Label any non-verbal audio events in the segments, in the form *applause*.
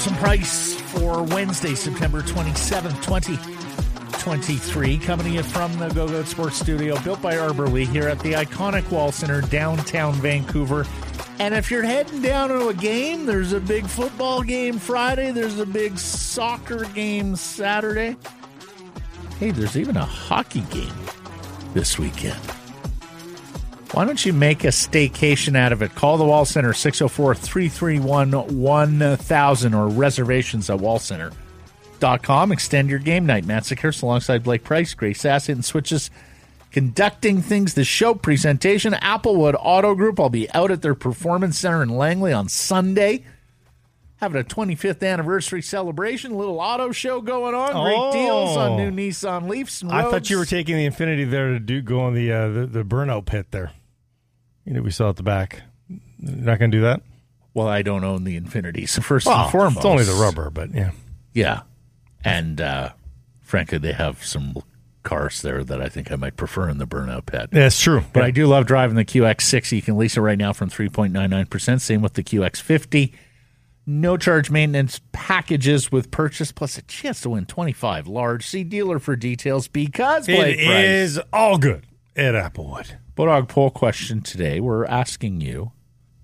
Carson Price for Wednesday, September 27th, 2023. Coming to you from the Go Sports Studio, built by Arbor Lee here at the iconic Wall Center, downtown Vancouver. And if you're heading down to a game, there's a big football game Friday, there's a big soccer game Saturday. Hey, there's even a hockey game this weekend. Why don't you make a staycation out of it? Call the Wall Center 604 331 1000 or reservations at wallcenter.com. Extend your game night. Matt Sekeres alongside Blake Price, Grace Sassett, and Switches conducting things. The show presentation, Applewood Auto Group. I'll be out at their Performance Center in Langley on Sunday. Having a 25th anniversary celebration, little auto show going on. Great Oh. deals on new Nissan Leafs. I thought you were taking the Infiniti there to do go on the uh, the, the burnout pit there. You know, we saw at the back. You're not going to do that. Well, I don't own the Infiniti, so first Well, and foremost, it's only the rubber, but yeah. Yeah, and uh, frankly, they have some cars there that I think I might prefer in the burnout pit. Yeah, it's true. But I do love driving the QX60. You can lease it right now from 3.99%. Same with the QX50. No charge maintenance packages with purchase plus a chance to win 25 large. See dealer for details because Blake it Price. is all good at Applewood. Bodog poll question today. We're asking you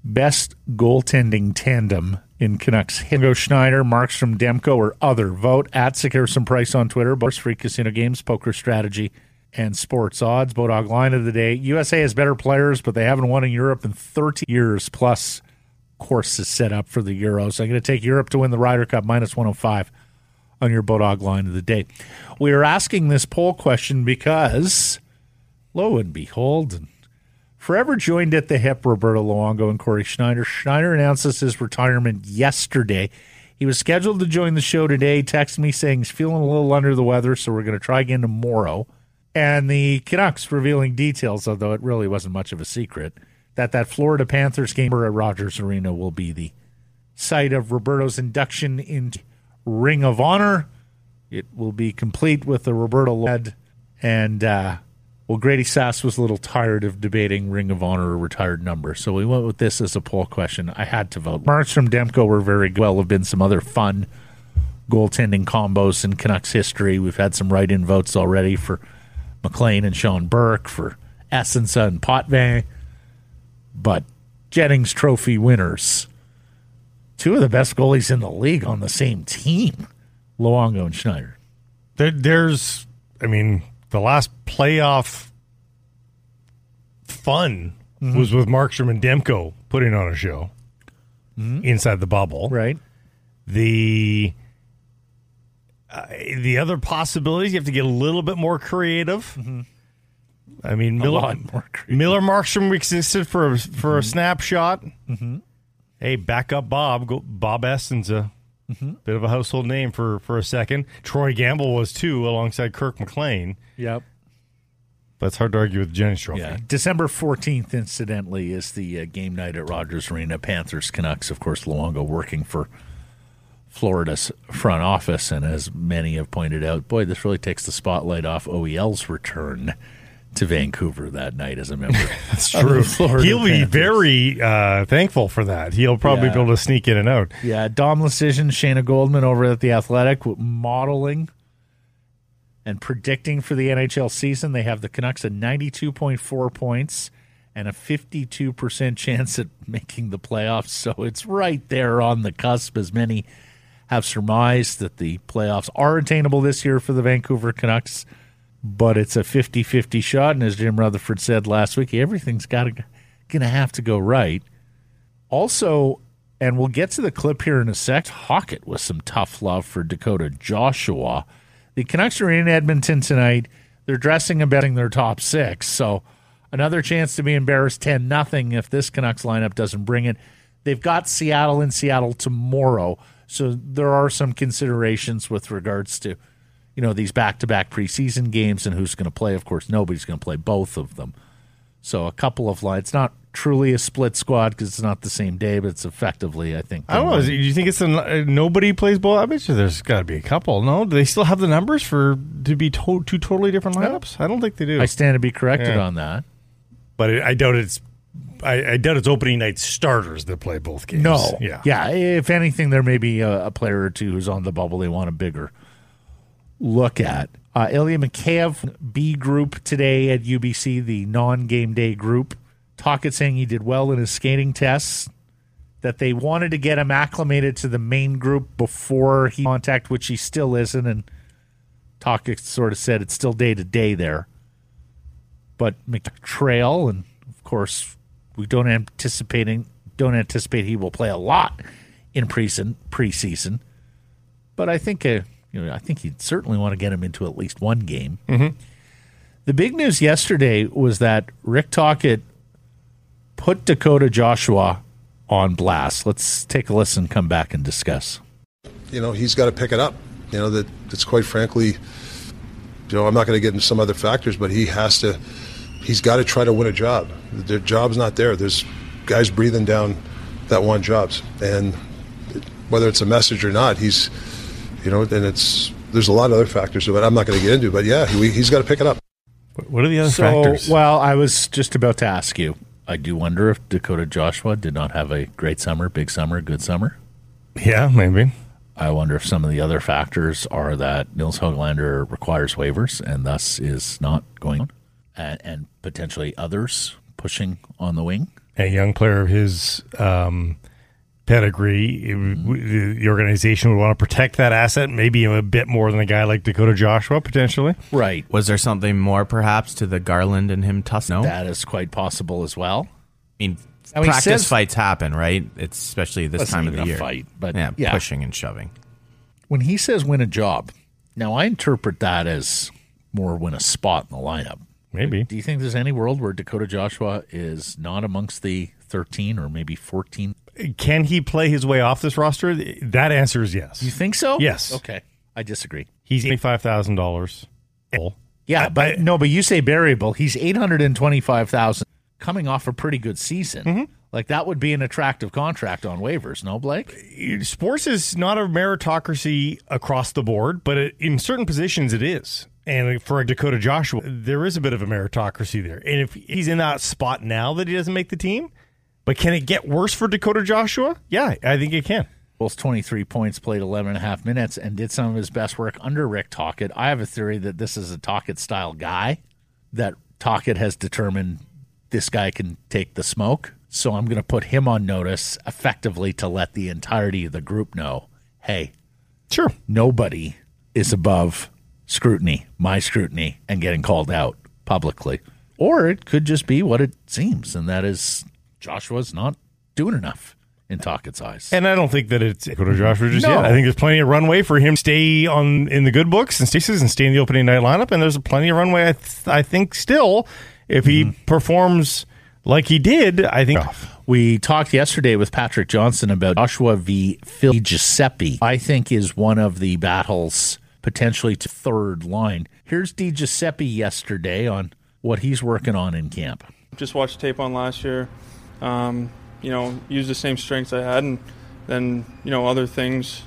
best goaltending tandem in Canucks. Luongo Schneider, Markstrom, Demko, or other. Vote at Sekerson Price on Twitter. Both free casino games, poker strategy, and sports odds. Bodog line of the day. USA has better players, but they haven't won in Europe in 30 years. Plus, course is set up for the Euros. I'm going to take Europe to win the Ryder Cup minus 105 on your Bodog line of the day. We are asking this poll question because lo and behold, forever joined at the hip, Roberto Luongo and Cory Schneider. Schneider announces his retirement yesterday. He was scheduled to join the show today. Texted me saying he's feeling a little under the weather, so we're going to try again tomorrow. And the Canucks revealing details, although it really wasn't much of a secret, that that Florida Panthers game at Rogers Arena will be the site of Roberto's induction into Ring of Honor. It will be complete with the Roberto led and uh, well, Grady Sass was a little tired of debating Ring of Honor or retired number, so we went with this as a poll question. I had to vote. Markstrom Demko were very. Well, have been some other fun goaltending combos in Canucks history. We've had some write-in votes already for McLean and Sean Burke, for Essensa and Potvin, but Jennings Trophy winners, two of the best goalies in the league on the same team, Luongo and Schneider. There, there's, I mean, the last playoff fun Mm-hmm. was with Markstrom and Demko putting on a show inside the bubble. Mm-hmm. Right? The uh, the other possibilities, you have to get a little bit more creative. I mean, Miller, Mm-hmm. lot more creative. Miller Markstrom existed for a, for Mm-hmm. a snapshot. Hey, back up Bob. Go, Bob Eston's a Mm-hmm. bit of a household name for, for a second. Troy Gamble was too, alongside Kirk McLean. Yep. But it's hard to argue with the Jennings Trophy. Yeah, December fourteenth, incidentally, is the uh, game night at Rogers Arena. Panthers Canucks, of course, Luongo working for Florida's front office, and as many have pointed out, boy, this really takes the spotlight off OEL's return to Vancouver that night as a member. *laughs* That's true. He'll be Panthers. very uh, thankful for that. He'll probably Yeah. be able to sneak in and out. Yeah, Dom Luszczyszyn, Shayna Goldman over at the Athletic, modeling and predicting for the NHL season. They have the Canucks at ninety-two point four points and a fifty-two percent chance at making the playoffs. So it's right there on the cusp, as many have surmised that the playoffs are attainable this year for the Vancouver Canucks. But it's a 50-50 shot, and as Jim Rutherford said last week, everything's got to going to have to go right. Also, and we'll get to the clip here in a sec. Tocchet with some tough love for Dakota Joshua. The Canucks are in Edmonton tonight. They're dressing and betting their top six. So another chance to be embarrassed 10 nothing if this Canucks lineup doesn't bring it. They've got Seattle in Seattle tomorrow. So there are some considerations with regards to, you know, these back to back preseason games and who's going to play. Of course, nobody's going to play both of them. So a couple of lines, not truly a split squad because it's not the same day, but it's effectively, I think. I don't know. Do you think it's a, uh, nobody plays both? I bet you there's got to be a couple. No, do they still have the numbers for to be to- two totally different lineups? I don't think they do. I stand to be corrected Yeah. on that. but I doubt it's. I, I doubt it's opening night starters that play both games. No. yeah, Yeah. If anything, there may be a, a player or two who's on the bubble they want a bigger look at. Uh, Ilya Mikheyev, B group today at UBC, the non game day group. Tocchet saying he did well in his skating tests, that they wanted to get him acclimated to the main group before he contact, which he still isn't. And Tocchet sort of said it's still day to day there. But McTrail, and of course, we don't anticipating don't anticipate he will play a lot in preseason. Preseason, but I think uh, you know I think he'd certainly want to get him into at least one game. Mm-hmm. The big news yesterday was that Rick Tocchet put Dakota Joshua on blast. Let's take a listen, come back and discuss. you know, he's got to pick it up. You know, that that's quite frankly, you know, I'm not going to get into some other factors, but he has to, he's got to try to win a job. The job's not there. There's guys breathing down that want jobs, and whether it's a message or not, he's, you know, and it's there's a lot of other factors that I'm not going to get into, but yeah, he, he's got to pick it up. What are the other So, factors? well, I was just about to ask you. I do wonder if Dakota Joshua did not have a great summer, big summer, good summer. yeah, maybe. I wonder if some of the other factors are that Nils Hoglander requires waivers and thus is not going on, and, and potentially others pushing on the wing. A young player of his um, pedigree, it mm-hmm. the organization would want to protect that asset, maybe a bit more than a guy like Dakota Joshua potentially. Right. Was there something more, perhaps, to the Garland and him tussle? No, That is quite possible as well. I mean, I mean, practice says- fights happen, right? It's especially this That's time not of the even a year. fight, but yeah, yeah. pushing and shoving. When he says win a job, now I interpret that as more win a spot in the lineup. Maybe. Do you think there's any world where Dakota Joshua is not amongst the 13 or maybe 14? Can he play his way off this roster? That answer is yes. You think so? Yes. Okay. I disagree. He's eighty five thousand dollars. Yeah, but I- no, but you say variable. He's eight hundred and twenty-five thousand, coming off a pretty good season. Mm-hmm. Like that would be an attractive contract on waivers. No, Blake. Sports is not a meritocracy across the board, but it, in certain positions it is. And for Dakota Joshua, there is a bit of a meritocracy there. And if he's in that spot now that he doesn't make the team, but can it get worse for Dakota Joshua? Yeah, I think it can. Bulls twenty-three points, played 11 and a half minutes, and did some of his best work under Rick Tocchet. I have a theory that this is a Tocchet style guy. That Tocchet has determined this guy can take the smoke. So I'm going to put him on notice effectively to let the entirety of the group know, hey, Sure. nobody is above scrutiny, my scrutiny, and getting called out publicly. Or it could just be what it seems, and that is Joshua's not doing enough in Tocchet's eyes. And I don't think that it's Dakota Joshua just No. yet. I think there's plenty of runway for him to stay on in the good books and stasis and stay in the opening night lineup. And there's plenty of runway. I, th- I think still, if he mm-hmm. performs like he did, I think. We talked yesterday with Patrick Johnston about Joshua v. Phil Giuseppe. I think is one of the battles potentially to third line. Here's Di Giuseppe yesterday on what he's working on in camp. just watched tape on last year. Um, you know, use the same strengths I had, and then you know other things,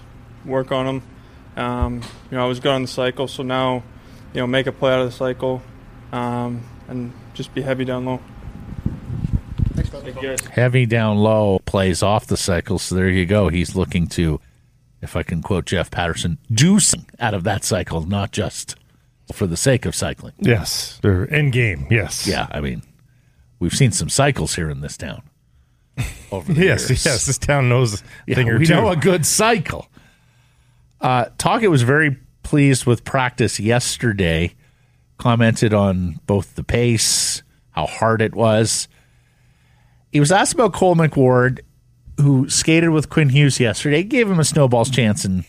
work on them. Um, you know, I was good on the cycle, so now, you know, make a play out of the cycle, um, and just be heavy down low. Thank you guys. Heavy down low plays off the cycle. So there you go. He's looking to, if I can quote Jeff Patterson, juicing out of that cycle, not just for the sake of cycling. Yes. They're end game. Yes. Yeah, I mean, we've seen some cycles here in this town. *laughs* Over the Yes. years. Yes. This town knows a Yeah, thing or we two. know a good cycle. Uh, Tocchet was very pleased with practice yesterday. Commented on both the pace, how hard it was. He was asked about Cole McWard, who skated with Quinn Hughes yesterday. Gave him a snowball's chance, and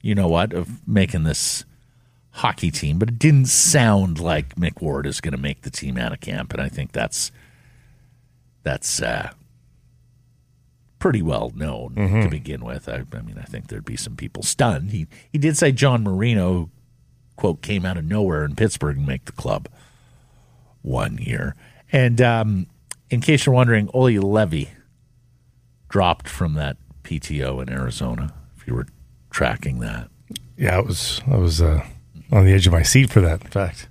you know what, of making this hockey team. But it didn't sound like McWard is going to make the team out of camp, and I think that's that's uh, pretty well known to begin with. I, I mean, I think there'd be some people stunned. He he did say John Marino, quote, came out of nowhere in Pittsburgh and make the club one year. And um, in case you're wondering, Olli Juolevi dropped from that PTO in Arizona. If you were tracking that, Yeah, it was I was uh, on the edge of my seat for that. In fact,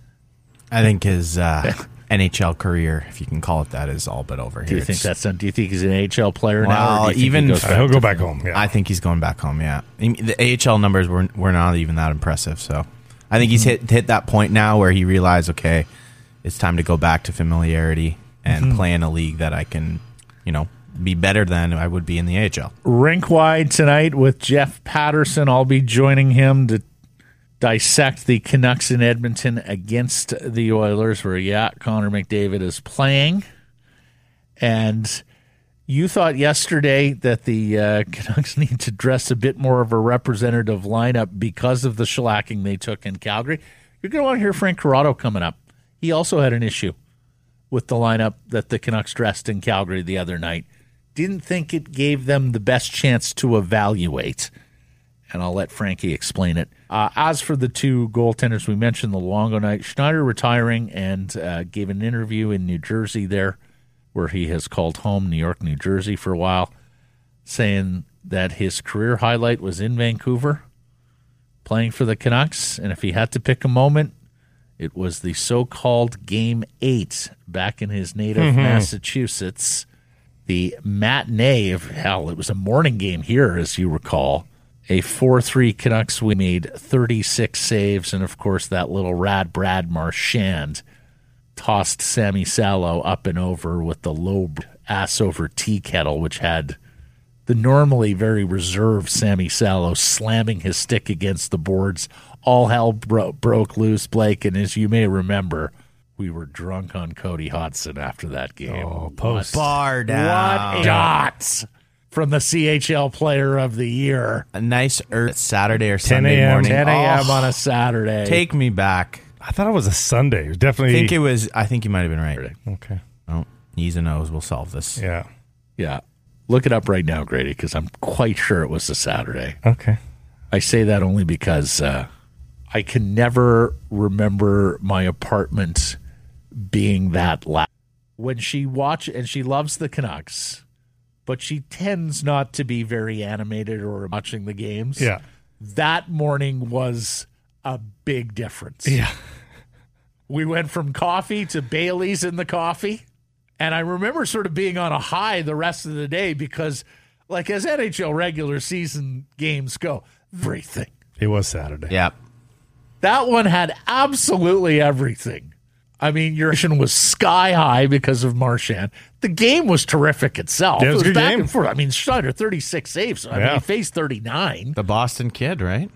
I think his uh, *laughs* NHL career, if you can call it that, is all but over here. do you think It's- that's? Do you think he's an AHL player now? Well, or do you think even- he goes uh, back he'll to- go back home. Yeah, I think he's going back home. Yeah, the AHL numbers were were not even that impressive. So I think he's hit hit that point now where he realized, okay, it's time to go back to familiarity and play in a league that I can, you know, be better than I would be in the AHL. rink wide tonight with Jeff Patterson. I'll be joining him to dissect the Canucks in Edmonton against the Oilers, where, yeah, Connor McDavid is playing. And you thought yesterday that the uh, *laughs* Canucks need to dress a bit more of a representative lineup because of the shellacking they took in Calgary. You're going to want to hear Frank Corrado coming up. He also had an issue with the lineup that the Canucks dressed in Calgary the other night. Didn't think it gave them the best chance to evaluate. And I'll let Frankie explain it. Uh, as for the two goaltenders we mentioned, the Luongo night, Schneider retiring and uh, gave an interview in New Jersey there, where he has called home New York, New Jersey for a while, saying that his career highlight was in Vancouver, playing for the Canucks. And if he had to pick a moment, it was the so called Game 8 back in his native Massachusetts. The matinee of hell, it was a morning game here, as you recall. A 4 3 Canucks, we made 36 saves. And of course, that little rad Brad Marchand tossed Sami Salo up and over with the low ass over tea kettle, which had the normally very reserved Sami Salo slamming his stick against the boards. All hell bro- broke loose, Blake. And as you may remember, we were drunk on Cody Hodgson after that game. Oh, post. Bar down. What down. dots from the CHL Player of the Year? A nice er- Saturday or Sunday a.m. morning. 10 a.m. Oh, on a Saturday. Take me back. I thought it was a Sunday. It was definitely. I think it was. I think you might have been right. okay. Oh, E's and O's will solve this. Yeah. yeah. Look it up right now, Grady, because I'm quite sure it was a Saturday. Okay. I say that only because uh, I can never remember my apartment being that loud. When she watch and she loves the Canucks, but she tends not to be very animated or watching the games. Yeah. That morning was a big difference. Yeah. We went from coffee to Bailey's in the coffee. And I remember sort of being on a high the rest of the day because, like, as NHL regular season games go, everything. It was Saturday. Yeah. That one had absolutely everything. I mean, your was sky high because of Marchand. The game was terrific itself. Yeah, it was a good back game. and forth. I mean, Schneider, 36 saves. I mean, he faced 39. The Boston kid, right?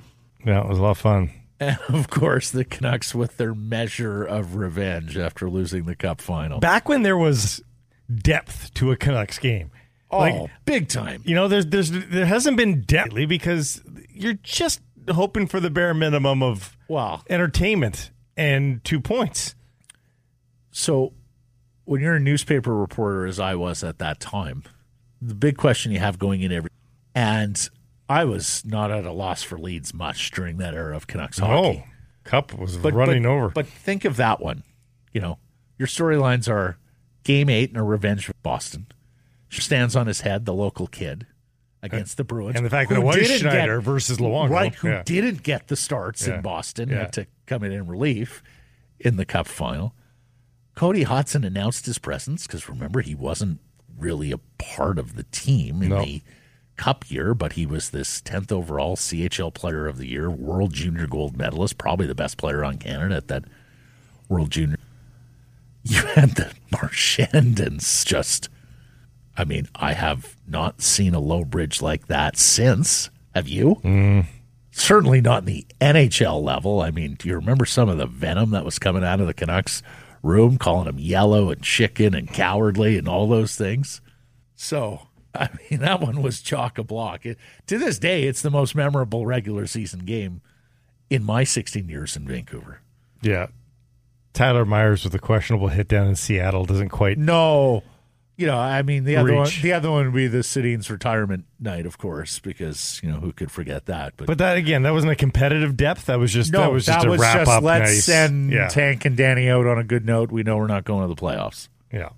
Yeah, it was a lot of fun. And, *laughs* of course, the Canucks with their measure of revenge after losing the cup final. Back when there was depth to a Canucks game. Oh, Like, big time. you know, there's there's there hasn't been depth lately because you're just hoping for the bare minimum of well entertainment and two points. So, when you're a newspaper reporter, as I was at that time, the big question you have going in every, and I was not at a loss for leads much during that era of Canucks hockey. Oh, cup was but, running but- over. But think of that one. You know, your storylines are Game Eight and a revenge of Boston. She Stands on his head, the local kid against the Bruins, and the fact that it was Schneider get- versus Luongo. right? Who Yeah. didn't get the starts Yeah. in Boston, Yeah. had to come in in relief in the Cup final. Cody Hodgson announced his presence because remember he wasn't really a part of the team in No. the Cup year, but he was this tenth overall CHL Player of the Year, World Junior Gold Medalist, probably the best player on Canada at that World Junior. You *laughs* had the Marchandans just. I mean, I have not seen a low bridge like that since. Have you? Mm. Certainly not in the NHL level. I mean, do you remember some of the venom that was coming out of the Canucks room, calling him yellow and chicken and cowardly and all those things? So, *laughs* I mean, that one was chock a block. It, to this day, it's the most memorable regular season game in my 16 years in Vancouver. yeah. Tyler Myers with a questionable hit down in Seattle doesn't quite. No, you know, I mean, the other one, the other one would be the Sedin's retirement night, of course, because you know who could forget that. But, But that again, that wasn't a competitive depth. That was just no, that was just a wrap just up. let's nice. send yeah. Tank and Danny out on a good note. We know we're not going to the playoffs. yeah.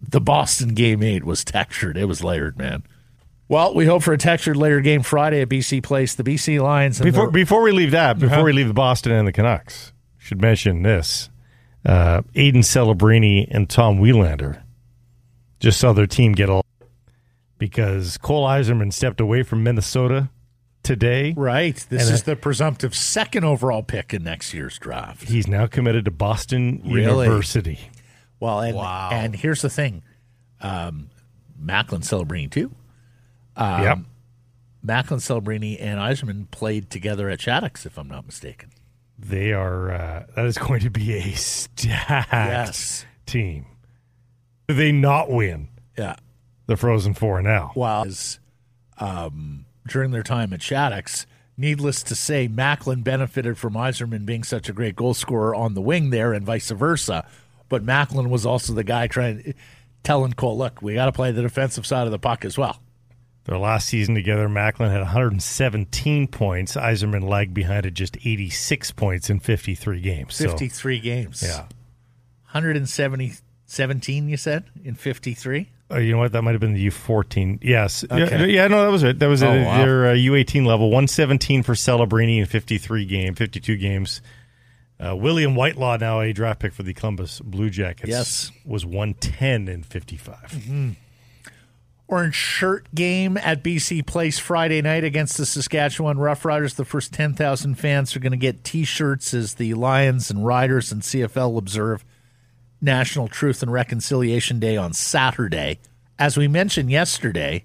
the Boston game eight was textured. It was layered, man. Well, we hope for a textured later game Friday at BC Place. The BC Lions. And Before the, before we leave that, before Uh-huh. we leave the Boston and the Canucks, should mention this: uh, Aiden Celebrini and Tom Willander just saw their team get all because Cole Eiserman stepped away from Minnesota today. right. This And is it- the presumptive second overall pick in next year's draft. He's now committed to Boston Really? University. Well, and Wow. and here's the thing, um, Macklin Celebrini too. Um, yep. Macklin Celebrini and Eiserman played together at Shattuck's, if I'm not mistaken. They are. Uh, that is going to be a *laughs* stacked Yes. team. Do they not win Yeah. the Frozen Four now? Well, um, during their time at Shattuck's, needless to say, Macklin benefited from Eiserman being such a great goal scorer on the wing there, and vice versa. But Macklin was also the guy trying, telling Cole, "Look, we got to play the defensive side of the puck as well." Their last season together, Macklin had 117 points. Eiserman lagged behind at just 86 points in 53 games. So, 53 games. yeah. 170, 17, you said, in 53? Oh, you know what? That might have been the U14. Yes. Yeah, Okay. yeah, no, that was it. That was Oh, it. wow. Their uh, U18 level. 117 for Celebrini in 53 game, 52 games. Uh, William Whitelaw, now a draft pick for the Columbus Blue Jackets, Yes. was 110 in 55. Orange shirt game at BC Place Friday night against the Saskatchewan Roughriders. The first 10,000 fans are going to get t shirts as the Lions and Riders and CFL observe National Truth and Reconciliation Day on Saturday. As we mentioned yesterday,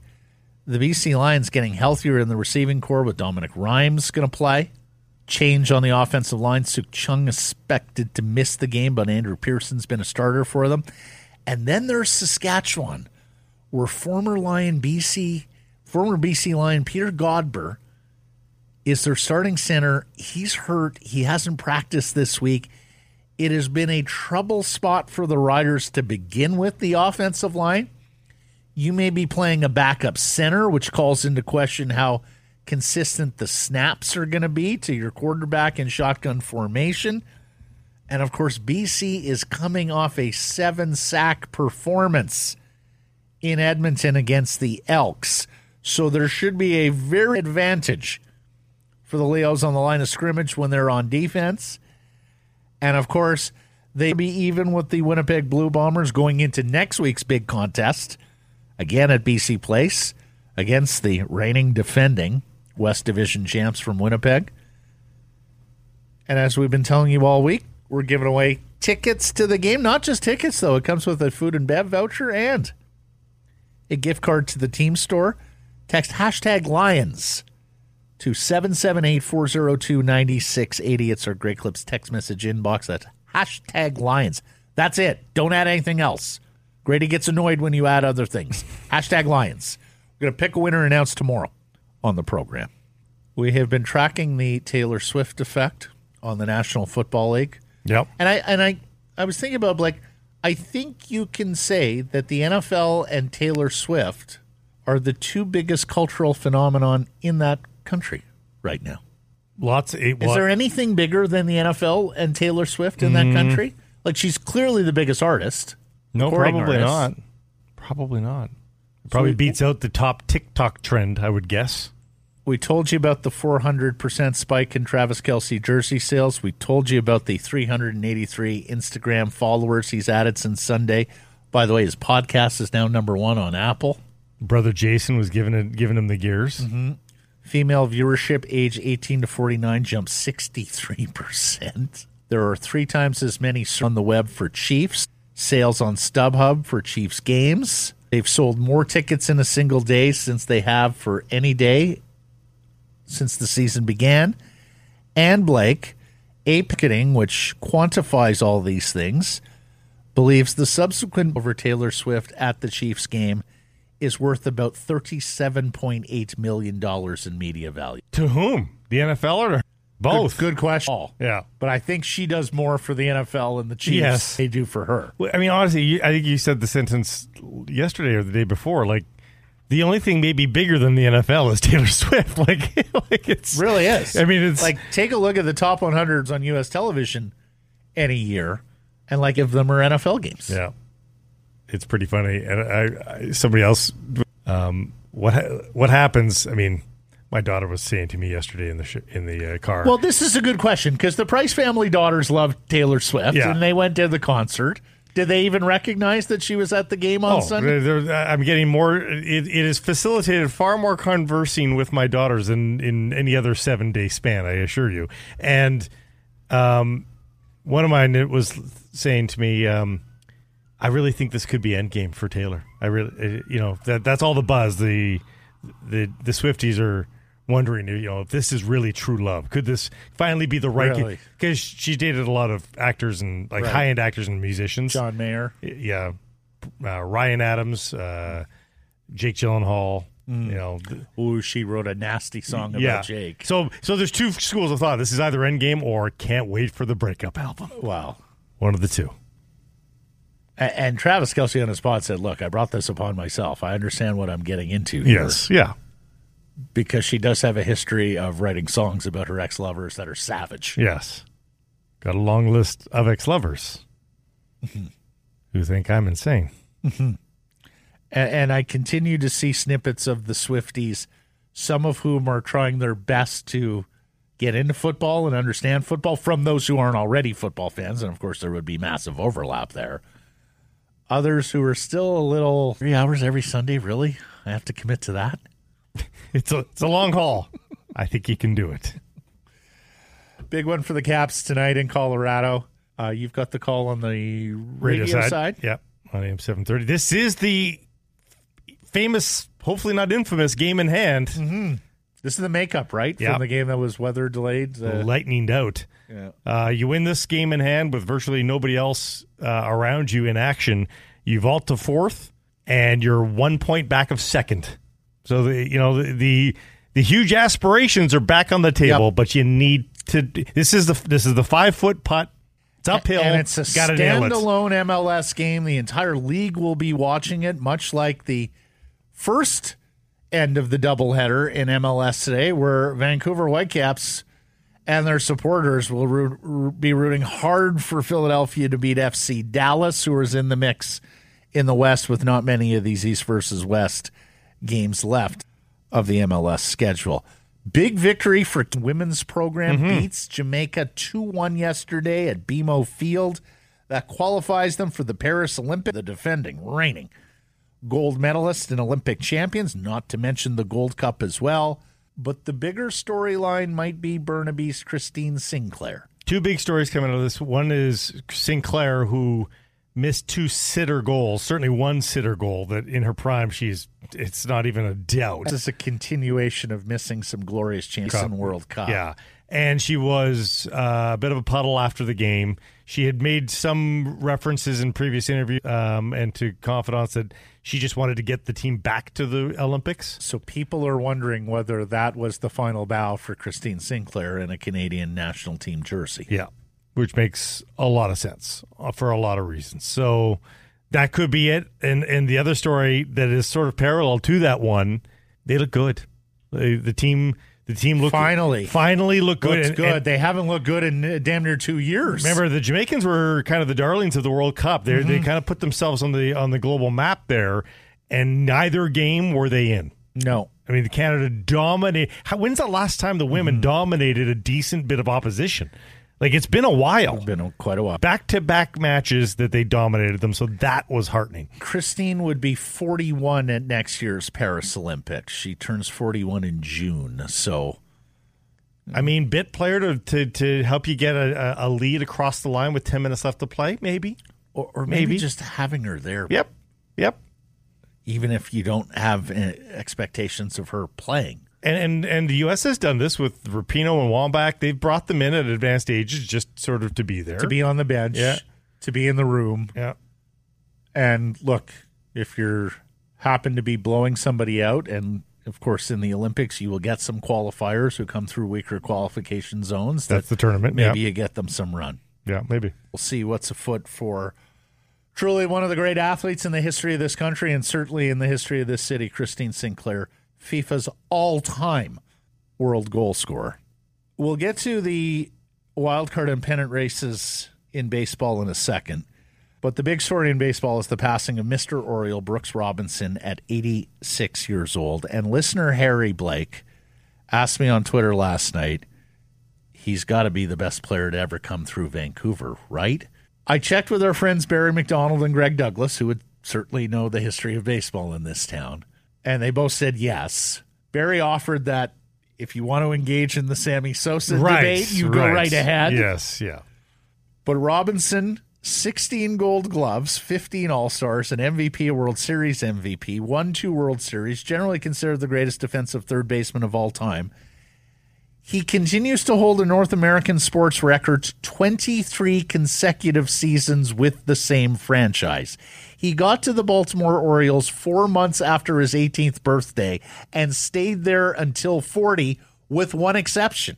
the BC Lions getting healthier in the receiving core with Dominic Rhymes going to play. Change on the offensive line. Sukh Chungh expected to miss the game, but Andrew Pearson's been a starter for them. And then there's Saskatchewan where former Lion BC, former BC Lion Peter Godber is their starting center. He's hurt. He hasn't practiced this week. It has been a trouble spot for the Riders to begin with the offensive line. You may be playing a backup center, which calls into question how consistent the snaps are going to be to your quarterback in shotgun formation. And of course, BC is coming off a seven sack performance in Edmonton against the Elks. So there should be a very advantage for the Leos on the line of scrimmage when they're on defense. And of course, they be even with the Winnipeg Blue Bombers going into next week's big contest, again at BC Place, against the reigning defending West Division champs from Winnipeg. And as we've been telling you all week, we're giving away tickets to the game. Not just tickets, though. It comes with a food and bev voucher and a gift card to the team store. Text hashtag Lions to 778-402-9680. It's our Great Clips text message inbox. That's hashtag Lions. That's it. Don't add anything else. Grady gets annoyed when you add other things. *laughs* hashtag Lions. We're going to pick a winner announced tomorrow on the program. We have been tracking the Taylor Swift effect on the National Football League. Yep. And I and I I was thinking about like I think you can say that the NFL and Taylor Swift are the two biggest cultural phenomenon in that country right now. Lots. Of, Is there anything bigger than the NFL and Taylor Swift in that mm. country? Like she's clearly the biggest artist. no, probably artist. not. Probably not. Probably we- beats out the top TikTok trend, I would guess. We told you about the 400% spike in Travis Kelce jersey sales. We told you about the 383 Instagram followers he's added since Sunday. By the way, his podcast is now number one on Apple. Brother Jason was giving it, giving him the gears. Mm-hmm. Female viewership age 18 to 49 jumped 63%. There are three times as many on the web for Chiefs. Sales on StubHub for Chiefs games. They've sold more tickets in a single day since they have for any day since the season began. And Blake, A Picketing, which quantifies all these things, believes the subsequent over Taylor Swift at the Chiefs game is worth about $37.8 million in media value. To whom? The NFL or both? Good, good question. Yeah. But I think she does more for the NFL and the Chiefs Yes. they do for her. Well, I mean, honestly, you, I think you said the sentence yesterday or the day before. Like, the only thing maybe bigger than the NFL is Taylor *laughs* Swift. *laughs* Like, like it's really is. I mean, it's like take a look at the top 100s on U.S. television any year, and like if them are NFL games. yeah, it's pretty funny. And I, I somebody else, um, what what happens? I mean, my daughter was saying to me yesterday in the sh- in the uh, car. Well, this is a good question because the Price family daughters love Taylor Swift, Yeah. and they went to the concert. Did they even recognize that she was at the game on Oh, Sunday? I'm getting more. It, it has facilitated far more conversing with my daughters than in any other seven day span. I assure you. And um, one of mine was saying to me, um, "I really think this could be endgame for Taylor. I really, uh, you know, that that's all the buzz. The the the Swifties are." Wondering, you know, if this is really true love. Could this finally be the right? Really? Because she dated a lot of actors and like Right. high end actors and musicians John Mayer. yeah, uh, Ryan Adams, uh, Jake Gyllenhaal. Mm. You know, th- Ooh, she wrote a nasty song about yeah. Jake. So, so there's two schools of thought. This is either Endgame or Can't Wait for the Breakup album. Wow. One of the two. And Travis Kelce on the spot said, "Look, I brought this upon myself. I understand what I'm getting into here Yes. Yeah. because she does have a history of writing songs about her ex-lovers that are savage. Yes. Got a long list of ex-lovers mm-hmm. who think I'm insane. Mm-hmm. and, and I continue to see snippets of the Swifties, some of whom are trying their best to get into football and understand football from those who aren't already football fans. And of course, there would be massive overlap there. Others who are still a little three hours every Sunday, really? I have to commit to that. *laughs* It's a it's a long haul. I think he can do it. Big one for the Caps tonight in Colorado. Uh, you've got the call on the radio, side. Yep. On AM 730. This is the famous, hopefully not infamous game in hand. This is the makeup, right? Yeah. From the game that was weather delayed. Uh, lightninged out. Yeah. Uh, you win this game in hand with virtually nobody else uh, around you in action. You vault to fourth, and you're one point back of second. So the you know the the, the huge aspirations are back on the table, Yep. but you need to. This is the this is the five foot putt. It's uphill. And it's a nail it. standalone MLS game. The entire league will be watching it, much like the first end of the doubleheader in MLS today, where Vancouver Whitecaps and their supporters will root, be rooting hard for Philadelphia to beat FC Dallas, who is in the mix in the West with not many of these East versus West games left of the MLS schedule. Big victory for women's program mm-hmm. beats Jamaica 2-1 yesterday at BMO Field. That qualifies them for the Paris Olympic, the defending, reigning gold medalists and Olympic champions, not to mention the Gold Cup as well. But the bigger storyline might be Burnaby's Christine Sinclair. Two big stories coming out of this. One is Sinclair, who missed two sitter goals, certainly one sitter goal that in her prime she's it's not even a doubt. This is a continuation of missing some glorious chances in World Cup. Yeah. And she was uh, a bit of a puddle after the game. She had made some references in previous interviews um, and to confidants that she just wanted to get the team back to the Olympics. So people are wondering whether that was the final bow for Christine Sinclair in a Canadian national team jersey. Yeah, which makes a lot of sense uh, for a lot of reasons. So that could be it. And and the other story that is sort of parallel to that one, they look good. The, the team, the team look Finally. finally look good. And- good. and they haven't looked good in uh, damn near two years. remember, the Jamaicans were kind of the darlings of the World Cup. They they kind of put themselves on the on the global map there, and neither game were they in. No. I mean, Canada dominated. When's the last time the women dominated a decent bit of opposition? Like it's been a while. Been quite a while. back to back matches that they dominated them. So that was heartening. Christine would be 41 at next year's Paris Olympics. She turns 41 in June. So I mean, bit player to, to, to help you get a, a lead across the line with 10 minutes left to play, maybe. or, or maybe, Maybe. just having her there, Yep. Yep. even if you don't have uh, expectations of her playing. And, and and the U.S. has done this with Rapinoe and Wambach. They've brought them in at advanced ages just sort of to be there. To be on the bench, Yeah. to be in the room. yeah. And look, if you're happen to be blowing somebody out, and of course in the Olympics you will get some qualifiers who come through weaker qualification zones. That's the tournament. maybe yeah. you get them some run. Yeah, maybe. We'll see what's afoot for truly one of the great athletes in the history of this country and certainly in the history of this city, Christine Sinclair, FIFA's all time world goal scorer. We'll get to the wild card and pennant races in baseball in a second. But the big story in baseball is the passing of Mr. Oriole Brooks Robinson at 86 years old. And listener Harry Blake asked me on Twitter last night, he's got to be the best player to ever come through Vancouver, right? I checked with our friends Barry McDonald and Greg Douglas, who would certainly know the history of baseball in this town, and they both said yes. Barry offered that if you want to engage in the Sammy Sosa debate, you go right ahead. Yes, yeah. But Robinson, 16 gold gloves, 15 All Stars, an MVP, a World Series MVP, won two World Series, generally considered the greatest defensive third baseman of all time. He continues to hold a North American sports record 23 consecutive seasons with the same franchise. He got to the Baltimore Orioles four months after his 18th birthday and stayed there until 40, with one exception.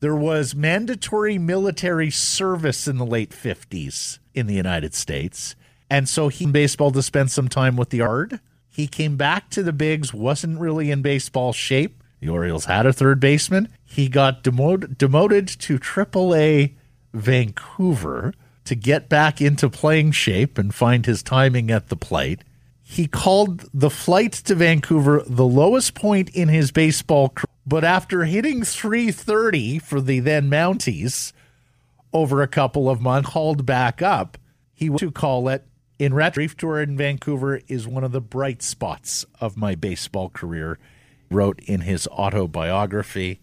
There was mandatory military service in the late 50s in the United States. And so he in baseball to spend some time with the yard. He came back to the bigs, wasn't really in baseball shape. The Orioles had a third baseman. He got demoted, demoted to AAA Vancouver to get back into playing shape and find his timing at the plate. He called the flight to Vancouver the lowest point in his baseball career, but after hitting 330 for the then Mounties over a couple of months, called back up. He to call it in brief tour in Vancouver is one of the bright spots of my baseball career. Wrote in his autobiography.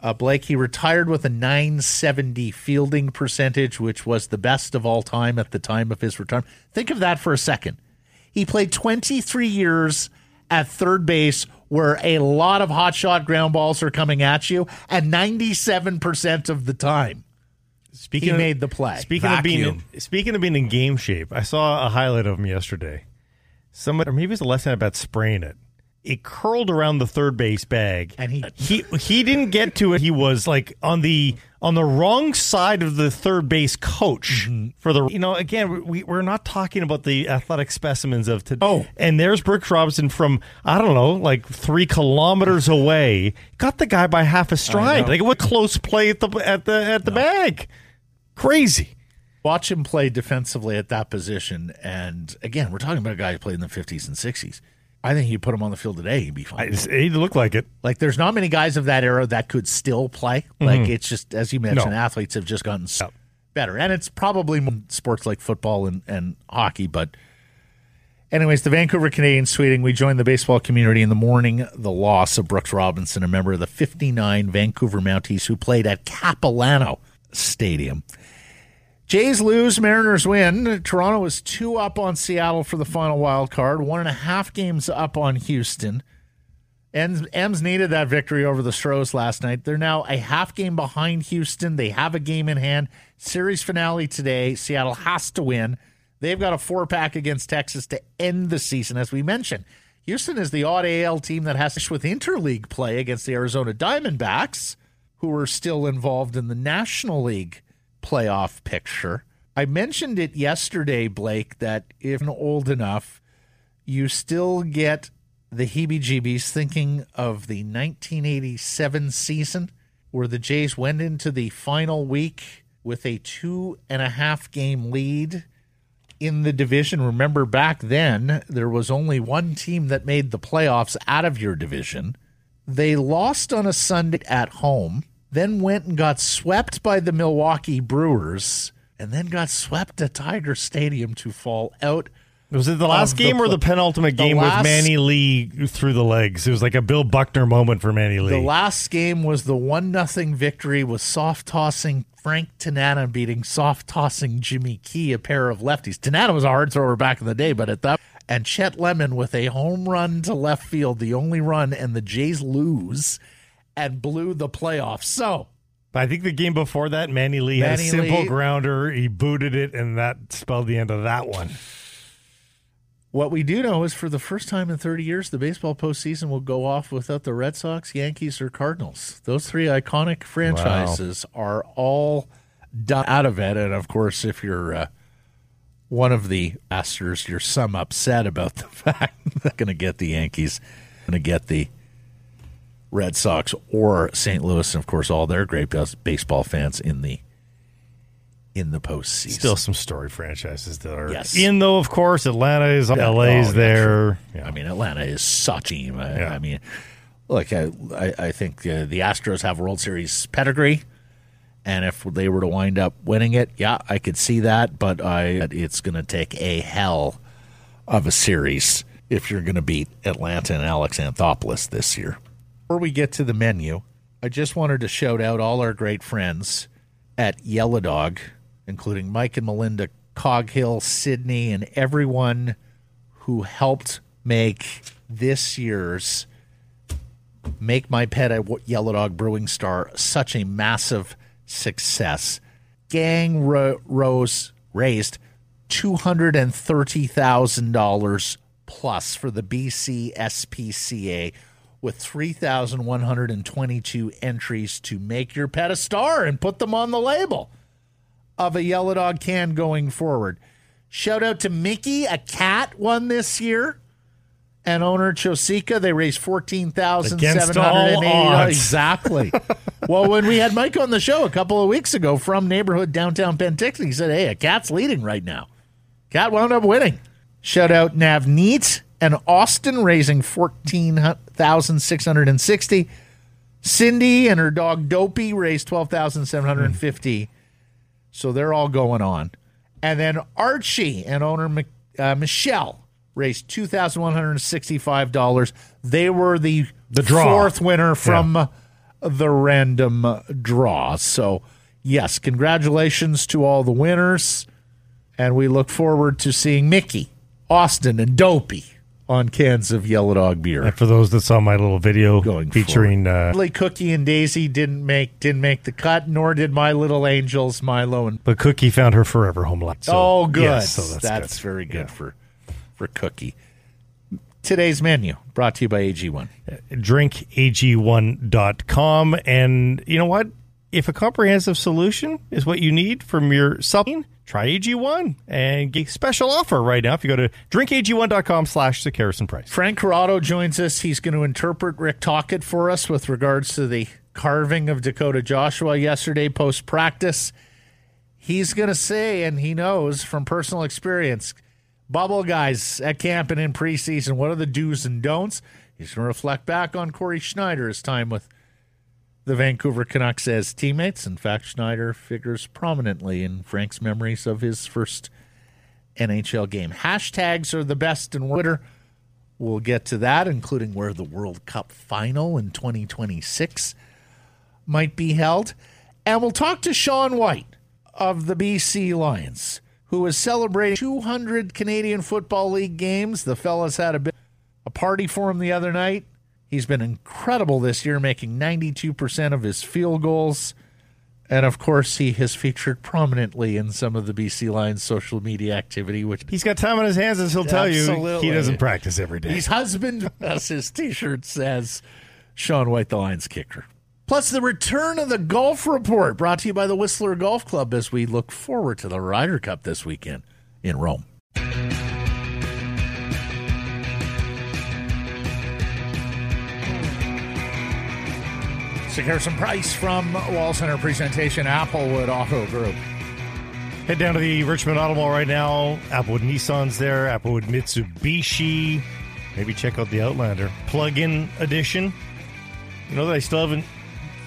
Uh, Blake, he retired with a 970 fielding percentage, which was the best of all time at the time of his retirement. Think of that for a second. He played 23 years at third base, where a lot of hot shot ground balls are coming at you, and 97% of the time Speaking he of, made the play. Speaking of being speaking of being in game shape, I saw a highlight of him yesterday. Somebody, or maybe it was a left hand bat spraying it. It curled around the third base bag, And he- he he didn't get to it. He was like on the on the wrong side of the third base coach Mm-hmm. for the you know again we we're not talking about the athletic specimens of today. Oh. and there's Brooks Robinson from I don't know like three kilometers away, got the guy by half a stride. Like what close play at the at the at the bag, crazy. watch him play defensively at that position. And again, we're talking about a guy who played in the 50s and 60s. I think you put him on the field today, he'd be fine. It looked like it. like, there's not many guys of that era that could still play. Mm-hmm. Like, it's just, as you mentioned, No. athletes have just gotten s Yep. better. And it's probably more sports like football and, and hockey. But, anyways, the Vancouver Canadians tweeting, we joined the baseball community in the morning the loss of Brooks Robinson, a member of the 59 Vancouver Mounties who played at Capilano Stadium. Jays lose, Mariners win. Toronto is two up on Seattle for the final wild card, one and a half games up on Houston. Ems, Ems needed that victory over the Stros last night. They're now a half game behind Houston. They have a game in hand. Series finale today. Seattle has to win. They've got a four pack against Texas to end the season, as we mentioned. Houston is the odd AL team that has to with interleague play against the Arizona Diamondbacks, who are still involved in the National League playoff picture. I mentioned it yesterday, Blake, that if old enough, you still get the heebie jeebies thinking of the 1987 season where the Jays went into the final week with a two and a half game lead in the division. Remember, back then, there was only one team that made the playoffs out of your division. They lost on a Sunday at home, then went and got swept by the Milwaukee Brewers, and then got swept at Tiger Stadium to fall out. Was it the last Of the game or the penultimate the game last- with Manny Lee through the legs? It was like a Bill Buckner moment for Manny Lee. The last game was the one nothing victory with soft tossing Frank Tanana beating soft tossing Jimmy Key, a pair of lefties. Tanana was a hard thrower back in the day, but at that and Chet Lemon with a home run to left field, the only run, and the Jays lose and blew the playoffs. So I think the game before that, Manny Lee had a simple Lee- grounder. He booted it, and that spelled the end of that one. what we do know is for the first time in 30 years, the baseball postseason will go off without the Red Sox, Yankees, or Cardinals. Those three iconic franchises are all done out of it. And of course, if you're uh, one of the masters, you're some upset about the *laughs* fact they're going to get the Yankees, going to get the Red Sox or St. Louis, and of course, all their great baseball fans in the in the postseason. Still some story franchises that are Yes. in, though, of course. Atlanta is, Yeah. LA's Oh, there. Yeah. I mean, Atlanta is such a team. I, Yeah. I mean, look, I, I, I think uh, the Astros have World Series pedigree, and if they were to wind up winning it, yeah, I could see that. But I, it's going to take a hell of a series if you're going to beat Atlanta and Alex Anthopoulos this year. Before we get to the menu, I just wanted to shout out all our great friends at Yellow Dog, including Mike and Melinda Coghill, Sydney, and everyone who helped make this year's Make My Pet a Yellow Dog Brewing Star such a massive success. Gang ro- rose raised two hundred and thirty thousand dollars plus for the BC SPCA with three thousand one hundred and twenty-two entries to make your pet a star and put them on the label of a Yellow Dog can going forward. Shout out to Mickey, a cat won this year. And owner Chosika, they raised fourteen thousand seven hundred and eighty. Exactly. *laughs* well, when we had Mike on the show a couple of weeks ago from neighborhood downtown Penticton, he said, "Hey, a cat's leading right now." Cat wound up winning. Shout out Navneet and Austin raising fourteen thousand six hundred and sixty. Cindy and her dog Dopey raised twelve thousand seven hundred and fifty. So they're all going on. And then Archie and owner uh, Michelle raised two thousand one hundred sixty-five dollars. They were the The draw. fourth winner from the random draw. So yes, congratulations to all the winners, and we look forward to seeing Mickey, Austin, and Dopey on cans of Yellow Dog beer. And for those that saw my little video Going featuring uh, Cookie and Daisy didn't make didn't make the cut, nor did my little angels Milo and but Cookie found her forever home life. So, oh, good. yes, so that's, that's good. very good Yeah. for for Cookie. Today's menu brought to you by AG1. drinkag1.com. And you know what? If a comprehensive solution is what you need from your supplement, try AG1 and get a special offer right now if you go to drinkag1.com slash the Harrison price. Frank Corrado joins us. He's going to interpret Rick Tocchet for us with regards to the carving of Dakota Joshua yesterday post practice. He's going to say, and he knows from personal experience, bubble guys at camp and in preseason, what are the do's and don'ts? He's going to reflect back on Cory Schneider's time with the Vancouver Canucks as teammates. In fact, Schneider figures prominently in Frank's memories of his first NHL game. Hashtags are the best in Twitter. We'll get to that, including where the World Cup final in 2026 might be held. And we'll talk to Sean Whyte of the BC Lions, who is celebrating 200 Canadian Football League games. The fellas had a bit a party for him the other night. He's been incredible this year, making 92% of his field goals. And of course, he has featured prominently in some of the BC Lions social media activity, which He's got time on his hands, as he'll tell you. He doesn't practice every day. He's husband, as his T-shirt says. Sean Whyte, the Lions kicker. Plus, the return of the golf report, brought to you by the Whistler Golf Club, as we look forward to the Ryder Cup this weekend in Rome. Sekeres and Price from Wall Center presentation, Applewood Auto Group. Head down to the Richmond Auto Mall right now. Applewood Nissan's there, Applewood Mitsubishi. Maybe check out the Outlander plug-in edition. You know that I still haven't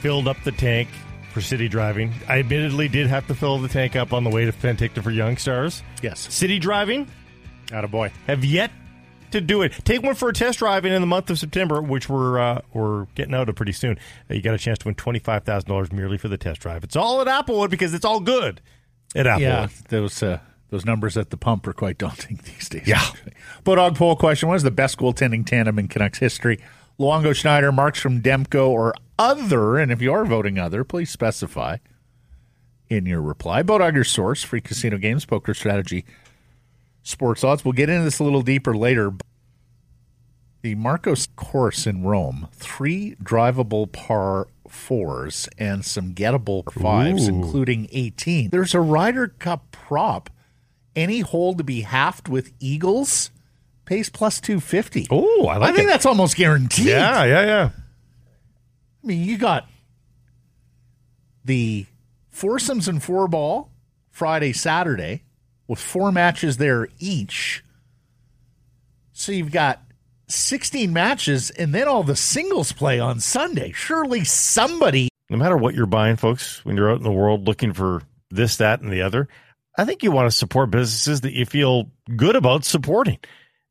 filled up the tank for city driving. I admittedly did have to fill the tank up on the way to Penticton for Young Stars. Yes. City driving, Attaboy. have yet to do it. Take one for a test drive in the month of September, which we're uh, we're getting out of pretty soon. Uh, you got a chance to win twenty five thousand dollars merely for the test drive. It's all at Applewood because it's all good at Applewood. Yeah, those uh, those numbers at the pump are quite daunting *laughs* these days. Yeah. *laughs* Bodog poll question: What is the best goaltending tandem in Canucks history? Luongo Schneider, Markstrom Demko, or other? And if you are voting other, please specify in your reply. Bodog, your source: free casino games, poker strategy, sports odds. We'll get into this a little deeper later. The Marcos course in Rome, three drivable par fours and some gettable fives, Ooh. including 18. There's a Ryder Cup prop. Any hole to be halved with Eagles pays plus 250. Oh, I like I think it. that's almost guaranteed. Yeah, yeah, yeah. I mean, you got the foursomes and four ball Friday, Saturday, with four matches there each. So you've got 16 matches and then all the singles play on Sunday. Surely somebody. No matter what you're buying, folks, when you're out in the world looking for this, that, and the other, I think you want to support businesses that you feel good about supporting.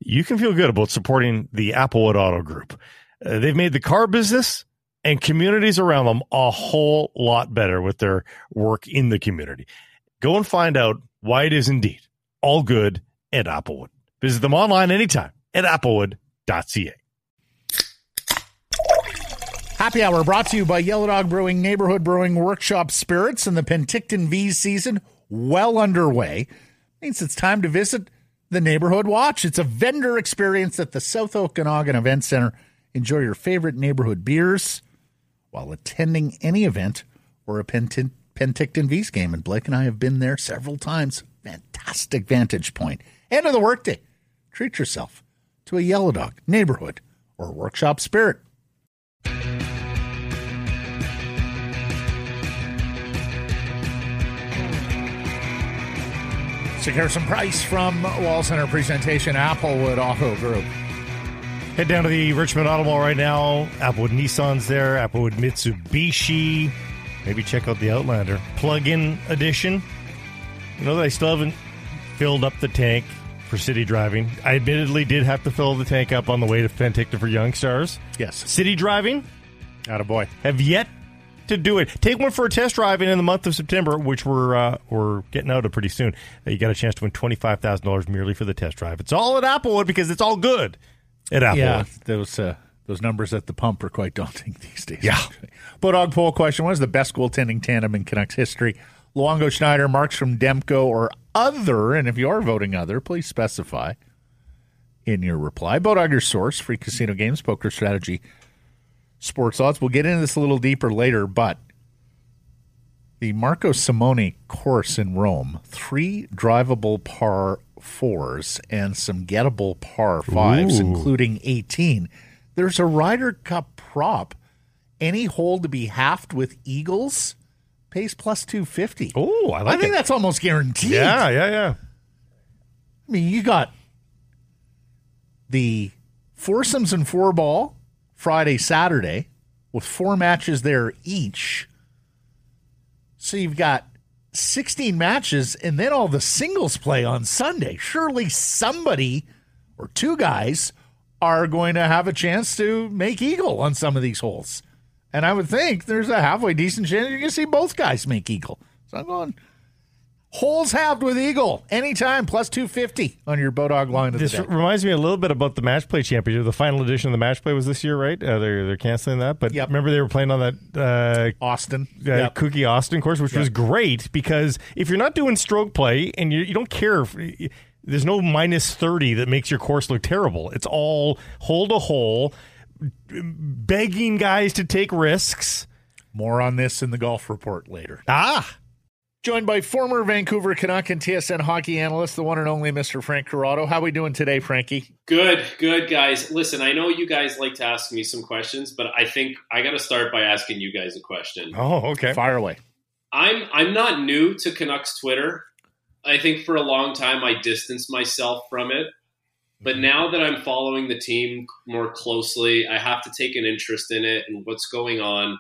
You can feel good about supporting the Applewood Auto Group. Uh, they've made the car business and communities around them a whole lot better with their work in the community. Go and find out why it is indeed all good at Applewood. Visit them online anytime at Happy Hour brought to you by Yellow Dog Brewing Neighborhood Brewing Workshop Spirits and the Penticton Vees season well underway. Means it's time to visit the Neighborhood Watch. It's a vendor experience at the South Okanagan Event Center. Enjoy your favorite neighborhood beers while attending any event or a Penticton, Penticton Vees game. And Blake and I have been there several times. Fantastic vantage point. End of the workday. Treat yourself to a Yellow Dog neighborhood or workshop spirit. So some price from Wall Center presentation Applewood Auto Group. Head down to the Richmond Auto Mall right now. Applewood Nissan's there, Applewood Mitsubishi. Maybe check out the Outlander plug-in edition. You know that I still haven't filled up the tank for city driving. I admittedly did have to fill the tank up on the way to Penticton for Young Stars. Yes. City driving, Out of boy. have yet to do it. Take one for a test drive, in the month of September, which we're uh, we're getting out of pretty soon, uh, you got a chance to win twenty five thousand dollars merely for the test drive. It's all at Applewood because it's all good at Applewood. Yeah, those uh, those numbers at the pump are quite daunting *laughs* these days. Yeah. *laughs* Bodog poll question: What is the best goaltending tandem in Canucks history? Luongo Schneider, Markstrom Demko, or other? And if you are voting other, please specify in your reply. Bodog, your source, free casino games, poker strategy, sports odds. We'll get into this a little deeper later, but the Marco Simone course in Rome, three drivable par fours and some gettable par fives, Ooh. including 18. There's a Ryder Cup prop. Any hole to be halved with Eagles pays plus 250. Oh, I like I think it. that's almost guaranteed. Yeah, yeah, yeah. I mean, you got the foursomes and four ball Friday, Saturday, with four matches there each. So you've got 16 matches and then all the singles play on Sunday. Surely somebody or two guys are going to have a chance to make eagle on some of these holes. And I would think there's a halfway decent chance you're going to see both guys make eagle. So I'm going holes halved with eagle anytime plus 250 on your Bodog line of This the day. reminds me a little bit about the match play championship. The final edition of the match play was this year, right? Uh, they're they're canceling that, but Yep. remember they were playing on that Austin. uh, uh, Yep. Cookie Austin course, which was great because if you're not doing stroke play and you, you don't care, if, there's no minus thirty that makes your course look terrible. It's all hole to hole, begging guys to take risks. More on this in the golf report later. Ah, Joined by former Vancouver Canuck and TSN hockey analyst, the one and only Mr. Frank Corrado. How are we doing today, Frankie? Good, good, guys. Listen, I know you guys like to ask me some questions, but I think I got to start by asking you guys a question. oh, okay. Fire away. I'm I'm not new to Canucks Twitter. I think for a long time I distanced myself from it, but now that I'm following the team more closely, I have to take an interest in it and what's going on.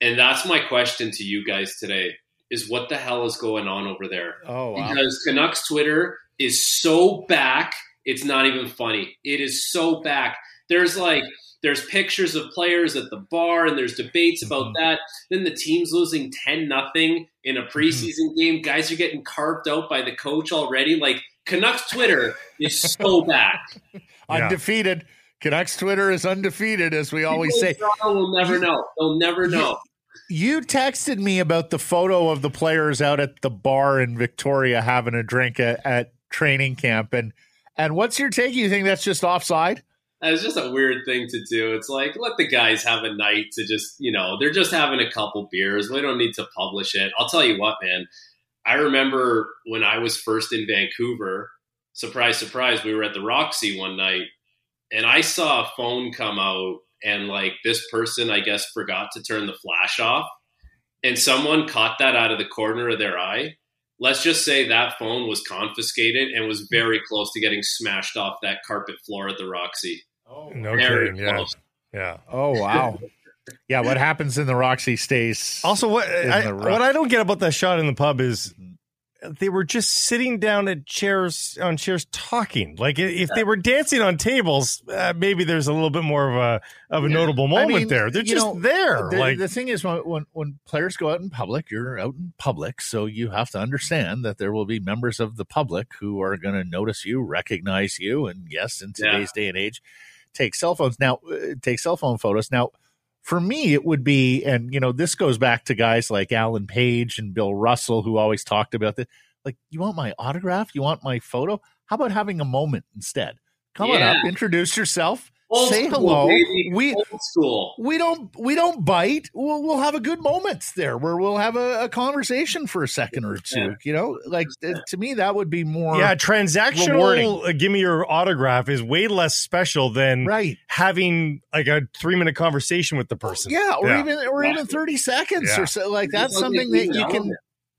And that's my question to you guys today: is what the hell is going on over there? Oh, wow. because Canucks Twitter is so back, it's not even funny. It is so back. There's like there's pictures of players at the bar and there's debates about Mhm. that. Then the team's losing 10 nothing in a preseason game. Guys are getting carved out by the coach already. Like Canucks Twitter is so back. *laughs* Yeah. Undefeated. Canucks Twitter is undefeated, as we always People say. in Toronto will never know. They'll never know. You texted me about the photo of the players out at the bar in Victoria having a drink at, at training camp, and and what's your take? You think that's just offside? It's just a weird thing to do. It's like let the guys have a night to just, you know, they're just having a couple beers. We don't need to publish it. I'll tell you what, man. I remember when I was first in Vancouver, surprise, surprise, we were at the Roxy one night and I saw a phone come out and like this person, I guess, forgot to turn the flash off. And someone caught that out of the corner of their eye. let's just say that phone was confiscated and was very close to getting smashed off that carpet floor at the Roxy. Oh, no Very kidding. Yeah. close. Yeah. Oh wow. *laughs* yeah, what happens in the Roxy stays. Also, what in I, the rough. what I don't get about that shot in the pub is they were just sitting down at chairs on chairs talking. Like if they were dancing on tables, uh, maybe there's a little bit more of a of a notable I moment mean, there. They're just know, there. The, like the thing is, when, when when players go out in public, you're out in public, so you have to understand that there will be members of the public who are going to notice you, recognize you, and yes, in Yeah. today's day and age, take cell phones now, uh, take cell phone photos now. For me, it would be, and you know, this goes back to guys like Alan Page and Bill Russell, who always talked about this. Like, you want my autograph? You want my photo? How about having a moment instead? Come on up, introduce yourself, Old say school, hello. baby. We Old school. we don't we don't bite. We'll, we'll have a good moment there where we'll have a, a conversation for a second or two. Yeah. You know, like uh, to me that would be more yeah, transactional. rewarding. Uh, give me your autograph is way less special than right. having like a three minute conversation with the person. Yeah, or Yeah. even or even thirty seconds Yeah. or so. Like that's something that you can.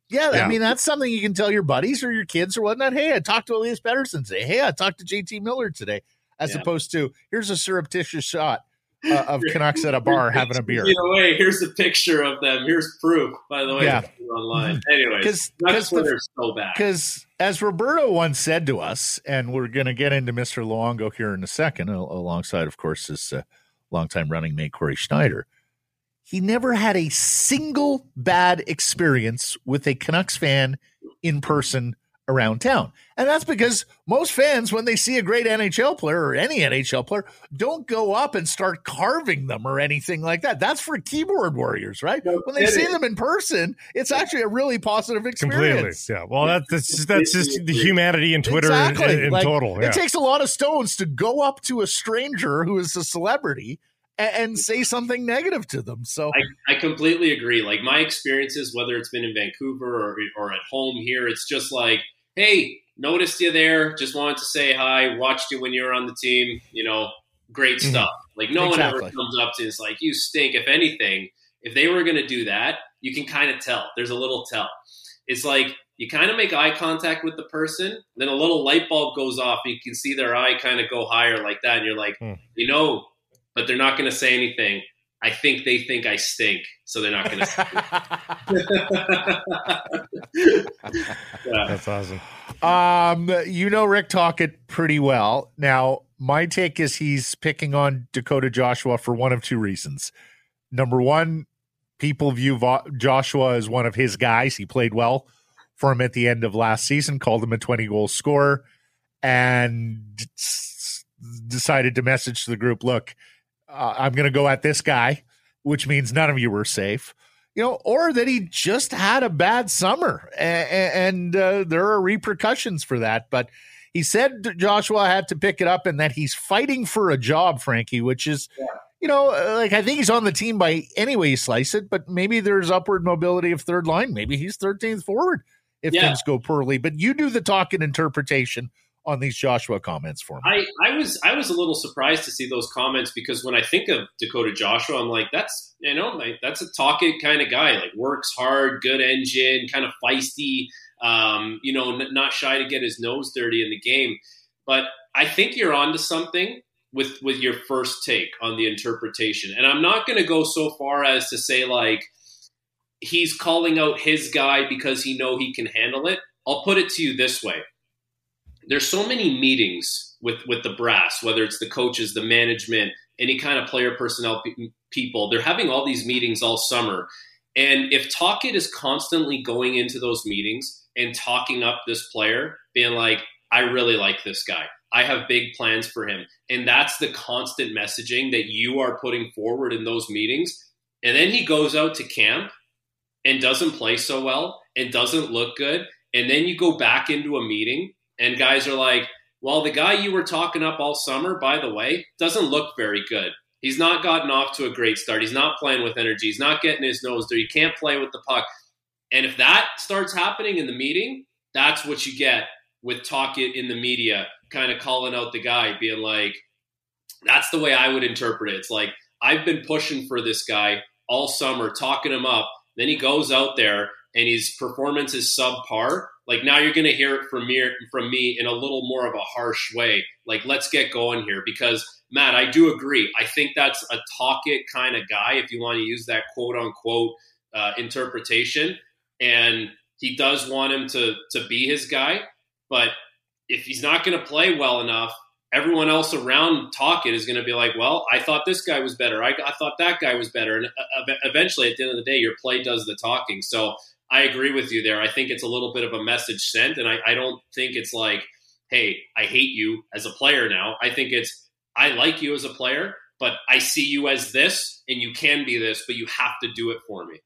Yeah, Yeah. I mean that's something you can tell your buddies or your kids or whatnot. Hey, I talked to Elias Pettersson today. Hey, I talked to JT Miller today. As Yeah. opposed to here's a surreptitious shot uh, of Canucks at a bar having a beer. Either way, here's a picture of them. Here's proof, by the way, Yeah. online. Anyway, Because the so bad. Because as Roberto once said to us, and we're going to get into Mr. Luongo here in a second, alongside, of course, his uh, longtime running mate, Cory Schneider, he never had a single bad experience with a Canucks fan in person around town. And that's because most fans, when they see a great NHL player or any NHL player, don't go up and start carving them or anything like that. That's for keyboard warriors, right? No when they see kidding. them in person, it's actually a really positive experience. Completely. experience. Yeah. Well, that's that's just, that's just the humanity in Twitter in, Exactly. in Like, total. Yeah. It takes a lot of stones to go up to a stranger who is a celebrity and, and say something negative to them. So I, I completely agree. Like my experiences, whether it's been in Vancouver or, or at home here, it's just like, hey, noticed you there. Just wanted to say hi. Watched you when you were on the team. You know, great Mhm. stuff. Like no one ever comes up to us like, you stink. If anything, if they were going to do that, you can kind of tell. There's a little tell. It's like you kind of make eye contact with the person, then a little light bulb goes off, and you can see their eye kind of go higher like that, and you're like, Hmm. you know, but they're not going to say anything. I think they think I stink, so they're not going to. *laughs* yeah. That's awesome. Um, you know Rick Tocchet pretty well. Now, my take is he's picking on Dakota Joshua for one of two reasons. Number one, people view Vo- Joshua as one of his guys. He played well for him at the end of last season, called him a 20 goal scorer, and s- decided to message to the group look, uh, I'm going to go at this guy, which means none of you were safe you know, or that he just had a bad summer, and, and uh, there are repercussions for that. But he said Joshua had to pick it up, and that he's fighting for a job, Frankie, which is, you know, uh, like I think he's on the team by any way you slice it. But maybe there's upward mobility of third line. Maybe he's 13th forward if Yeah. things go poorly. But you do the Tocchet interpretation on these Joshua comments for me. I, I was I was a little surprised to see those comments because when I think of Dakota Joshua, I'm like, that's you know, like, that's a Tocchet kind of guy, like works hard, good engine, kind of feisty, um, you know, n- not shy to get his nose dirty in the game. But I think you're onto something with with your first take on the interpretation, and I'm not going to go so far as to say like he's calling out his guy because he know he can handle it. I'll put it to you this way there's so many meetings with with the brass, whether it's the coaches, the management, any kind of player personnel pe- people. They're having all these meetings all summer, and if Tocchet is constantly going into those meetings and talking up this player, being like, "I really like this guy. I have big plans for him," and that's the constant messaging that you are putting forward in those meetings, and then he goes out to camp and doesn't play so well and doesn't look good, and then you go back into a meeting and guys are like, well, the guy you were talking up all summer, by the way, doesn't look very good. He's not gotten off to a great start. He's not playing with energy. He's not getting his nose there. He can't play with the puck. And if that starts happening in the meeting, that's what you get with talk in the media, kind of calling out the guy, being like, that's the way I would interpret it. It's like, I've been pushing for this guy all summer, talking him up. Then he goes out there and his performance is subpar, like now you're going to hear it from me from me in a little more of a harsh way. Like let's get going here because Matt, I do agree. I think that's a Tocchet kind of guy if you want to use that quote unquote uh, interpretation, and he does want him to to be his guy, but if he's not going to play well enough, everyone else around talking is going to be like, well, I thought this guy was better. I, I thought that guy was better. And uh, eventually, at the end of the day, your play does the talking. So I agree with you there. I think it's a little bit of a message sent. And I, I don't think it's like, hey, I hate you as a player now. I think it's, I like you as a player, but I see you as this and you can be this, but you have to do it for me.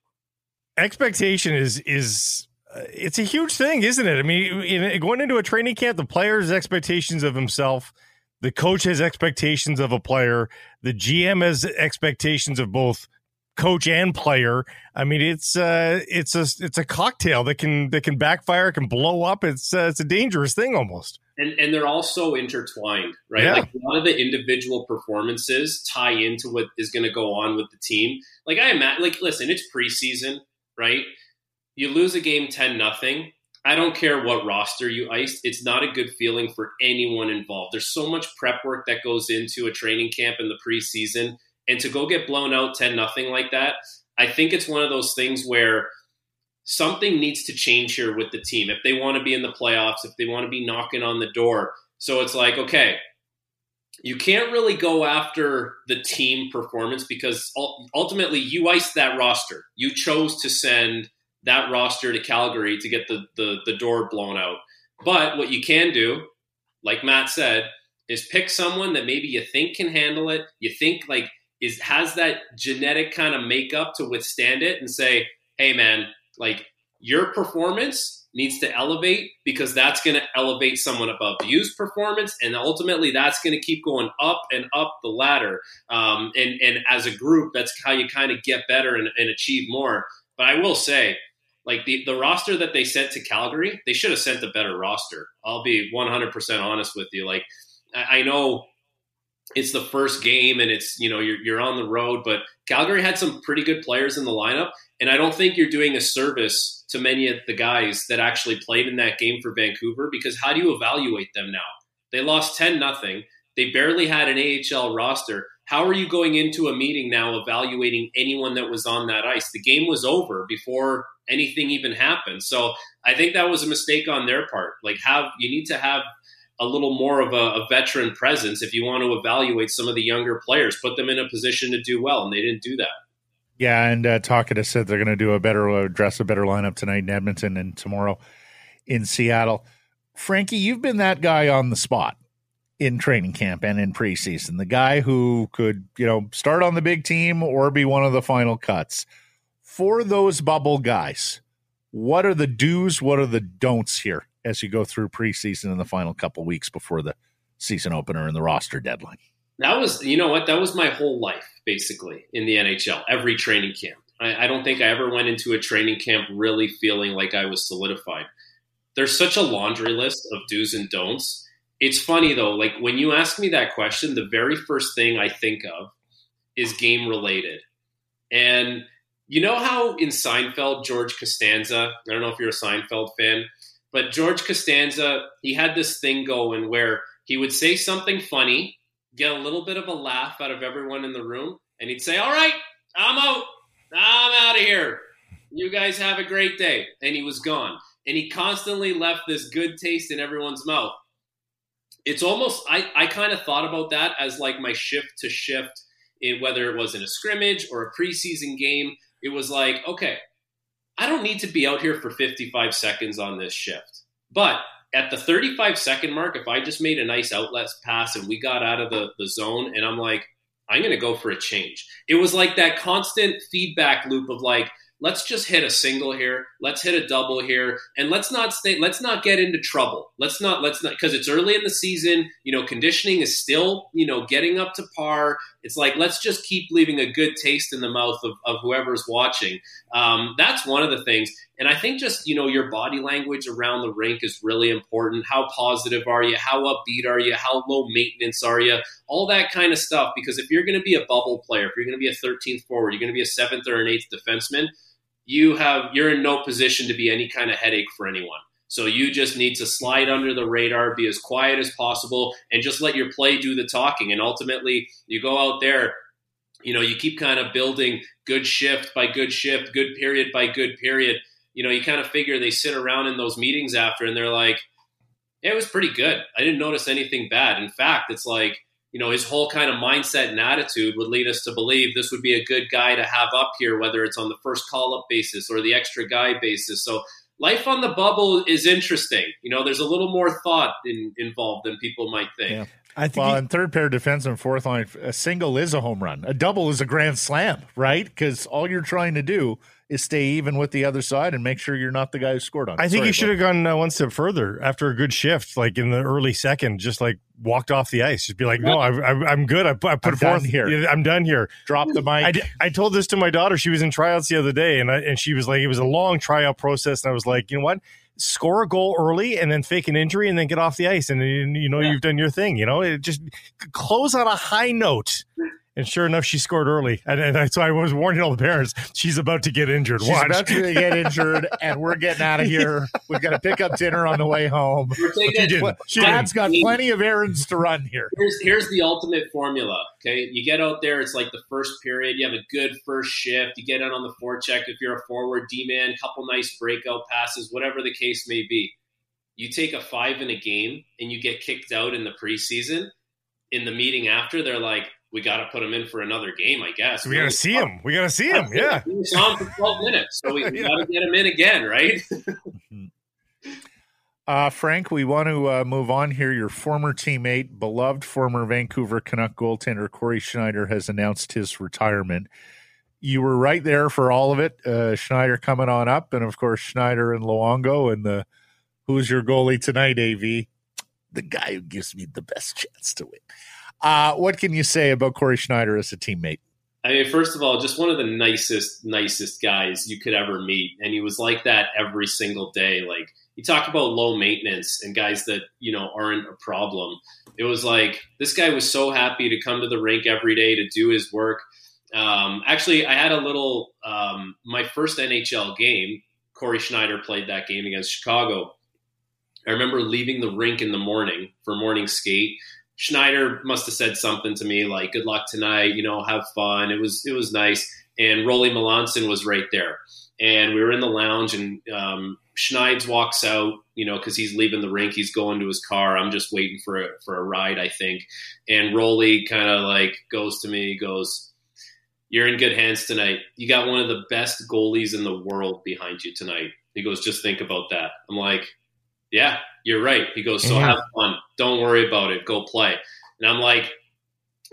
Expectation is, is, uh, it's a huge thing, isn't it? I mean, in, going into a training camp, the player's expectations of himself, the coach has expectations of a player, the GM has expectations of both coach and player. I mean, it's uh, it's a it's a cocktail that can that can backfire, can blow up. It's uh, it's a dangerous thing almost. And and they're all so intertwined, right? Yeah. Like a lot of the individual performances tie into what is going to go on with the team. Like I imagine, like listen, it's preseason, right? You lose a game 10 nothing. I don't care what roster you iced. It's not a good feeling for anyone involved. There's so much prep work that goes into a training camp in the preseason. And to go get blown out 10 nothing like that, I think it's one of those things where something needs to change here with the team. If they want to be in the playoffs, if they want to be knocking on the door. So it's like, okay, you can't really go after the team performance because ultimately you iced that roster. You chose to send that roster to Calgary to get the, the, the door blown out. But what you can do, like Matt said, is pick someone that maybe you think can handle it. You think like is has that genetic kind of makeup to withstand it and say, hey man, like your performance needs to elevate because that's going to elevate someone above you's performance and ultimately that's going to keep going up and up the ladder um, and, and as a group that's how you kind of get better and, and achieve more but i will say like the, the roster that they sent to Calgary, they should have sent a better roster. I'll be 100% honest with you. Like, I, I know it's the first game and it's, you know, you're, you're on the road, but Calgary had some pretty good players in the lineup. And I don't think you're doing a service to many of the guys that actually played in that game for Vancouver because how do you evaluate them now? They lost 10 nothing. They barely had an AHL roster how are you going into a meeting now evaluating anyone that was on that ice? The game was over before anything even happened. So I think that was a mistake on their part. Like have you need to have a little more of a, a veteran presence if you want to evaluate some of the younger players, put them in a position to do well, and they didn't do that. Yeah, and uh, Tocchet said they're going to do a better address a better lineup tonight in Edmonton and tomorrow in Seattle. Frankie, you've been that guy on the spot in training camp and in preseason. The guy who could, you know, start on the big team or be one of the final cuts. For those bubble guys, what are the do's, what are the don'ts here as you go through preseason in the final couple weeks before the season opener and the roster deadline? That was, you know what, that was my whole life basically in the NHL, every training camp. I, I don't think I ever went into a training camp really feeling like I was solidified. There's such a laundry list of do's and don'ts it's funny though, like when you ask me that question, the very first thing I think of is game related. And you know how in Seinfeld, George Costanza, I don't know if you're a Seinfeld fan, but George Costanza, he had this thing going where he would say something funny, get a little bit of a laugh out of everyone in the room, and he'd say, All right, I'm out. I'm out of here. You guys have a great day. And he was gone. And he constantly left this good taste in everyone's mouth it's almost I, I kind of thought about that as like my shift to shift in whether it was in a scrimmage or a preseason game. It was like, okay, I don't need to be out here for 55 seconds on this shift. But at the 35 second mark, if I just made a nice outlet pass and we got out of the, the zone and I'm like, I'm going to go for a change. It was like that constant feedback loop of like, let's just hit a single here. Let's hit a double here. And let's not stay let's not get into trouble. Let's not let's not because it's early in the season. You know conditioning is still you know getting up to par. It's like let's just keep leaving a good taste in the mouth of, of whoever's watching. Um, that's one of the things. And i think just you know your body language around the rink is really important. How positive are you? How upbeat are you? How low maintenance are you all that kind of stuff because if you're going to be a bubble player if you're going to be a 13th forward you're going to be a seventh or an eighth defenseman you have you're in no position to be any kind of headache for anyone. So you just need to slide under the radar, be as quiet as possible, and just let your play do the talking. And ultimately, you go out there, you know, you keep kind of building good shift by good shift, good period by good period. You know, you kind of figure they sit around in those meetings after and they're like, it was pretty good. I didn't notice anything bad. In fact, it's like, you know, his whole kind of mindset and attitude would lead us to believe this would be a good guy to have up here, whether it's on the first call up basis or the extra guy basis. So life on the bubble is interesting. You know, there's a little more thought in, involved than people might think. Yeah. I think well, he, in third pair defense and fourth line, a single is a home run. A double is a grand slam, right? Because all you're trying to do is stay even with the other side and make sure you're not the guy who scored on. I think Sorry, he should have gone uh, one step further after a good shift, like in the early second, just like walked off the ice, just be like, "No, I, am good. I, I put I'm forth here. I'm done here. Drop the mic." I, I told this to my daughter. She was in tryouts the other day, and I, and she was like, "It was a long tryout process," and I was like, "You know what?" score a goal early and then fake an injury and then get off the ice and you know yeah. you've done your thing you know it just close on a high note and sure enough, she scored early. And, and so I was warning all the parents, she's about to get injured. She's Watch. about to get injured, and we're getting out of *laughs* here. We've got to pick up dinner on the way home. She Dad's got plenty of errands to run here. Here's, here's the ultimate formula. Okay. You get out there, it's like the first period. You have a good first shift. You get out on the forecheck if you're a forward, D man, couple nice breakout passes, whatever the case may be. You take a five in a game and you get kicked out in the preseason. In the meeting after, they're like, we got to put him in for another game, I guess. We got to see him. We got to see him. Yeah. We saw him for 12 minutes. So we, *laughs* we got to get him in again, right? *laughs* uh, Frank, we want to uh, move on here. Your former teammate, beloved former Vancouver Canuck goaltender Cory Schneider has announced his retirement. You were right there for all of it. Uh, Schneider coming on up, and of course Schneider and Luongo, and the who's your goalie tonight, Av? The guy who gives me the best chance to win. Uh, what can you say about Cory Schneider as a teammate? I mean, first of all, just one of the nicest, nicest guys you could ever meet. And he was like that every single day. Like, you talk about low maintenance and guys that, you know, aren't a problem. It was like this guy was so happy to come to the rink every day to do his work. Um, actually, I had a little, um, my first NHL game, Cory Schneider played that game against Chicago. I remember leaving the rink in the morning for morning skate Schneider must have said something to me like "Good luck tonight," you know, have fun. It was it was nice, and Rolly Melanson was right there, and we were in the lounge, and um, Schneids walks out, you know, because he's leaving the rink. He's going to his car. I'm just waiting for a, for a ride, I think. And Rolly kind of like goes to me, goes, "You're in good hands tonight. You got one of the best goalies in the world behind you tonight." He goes, "Just think about that." I'm like, "Yeah, you're right. He goes, so yeah. have fun. Don't worry about it. Go play. And I'm like,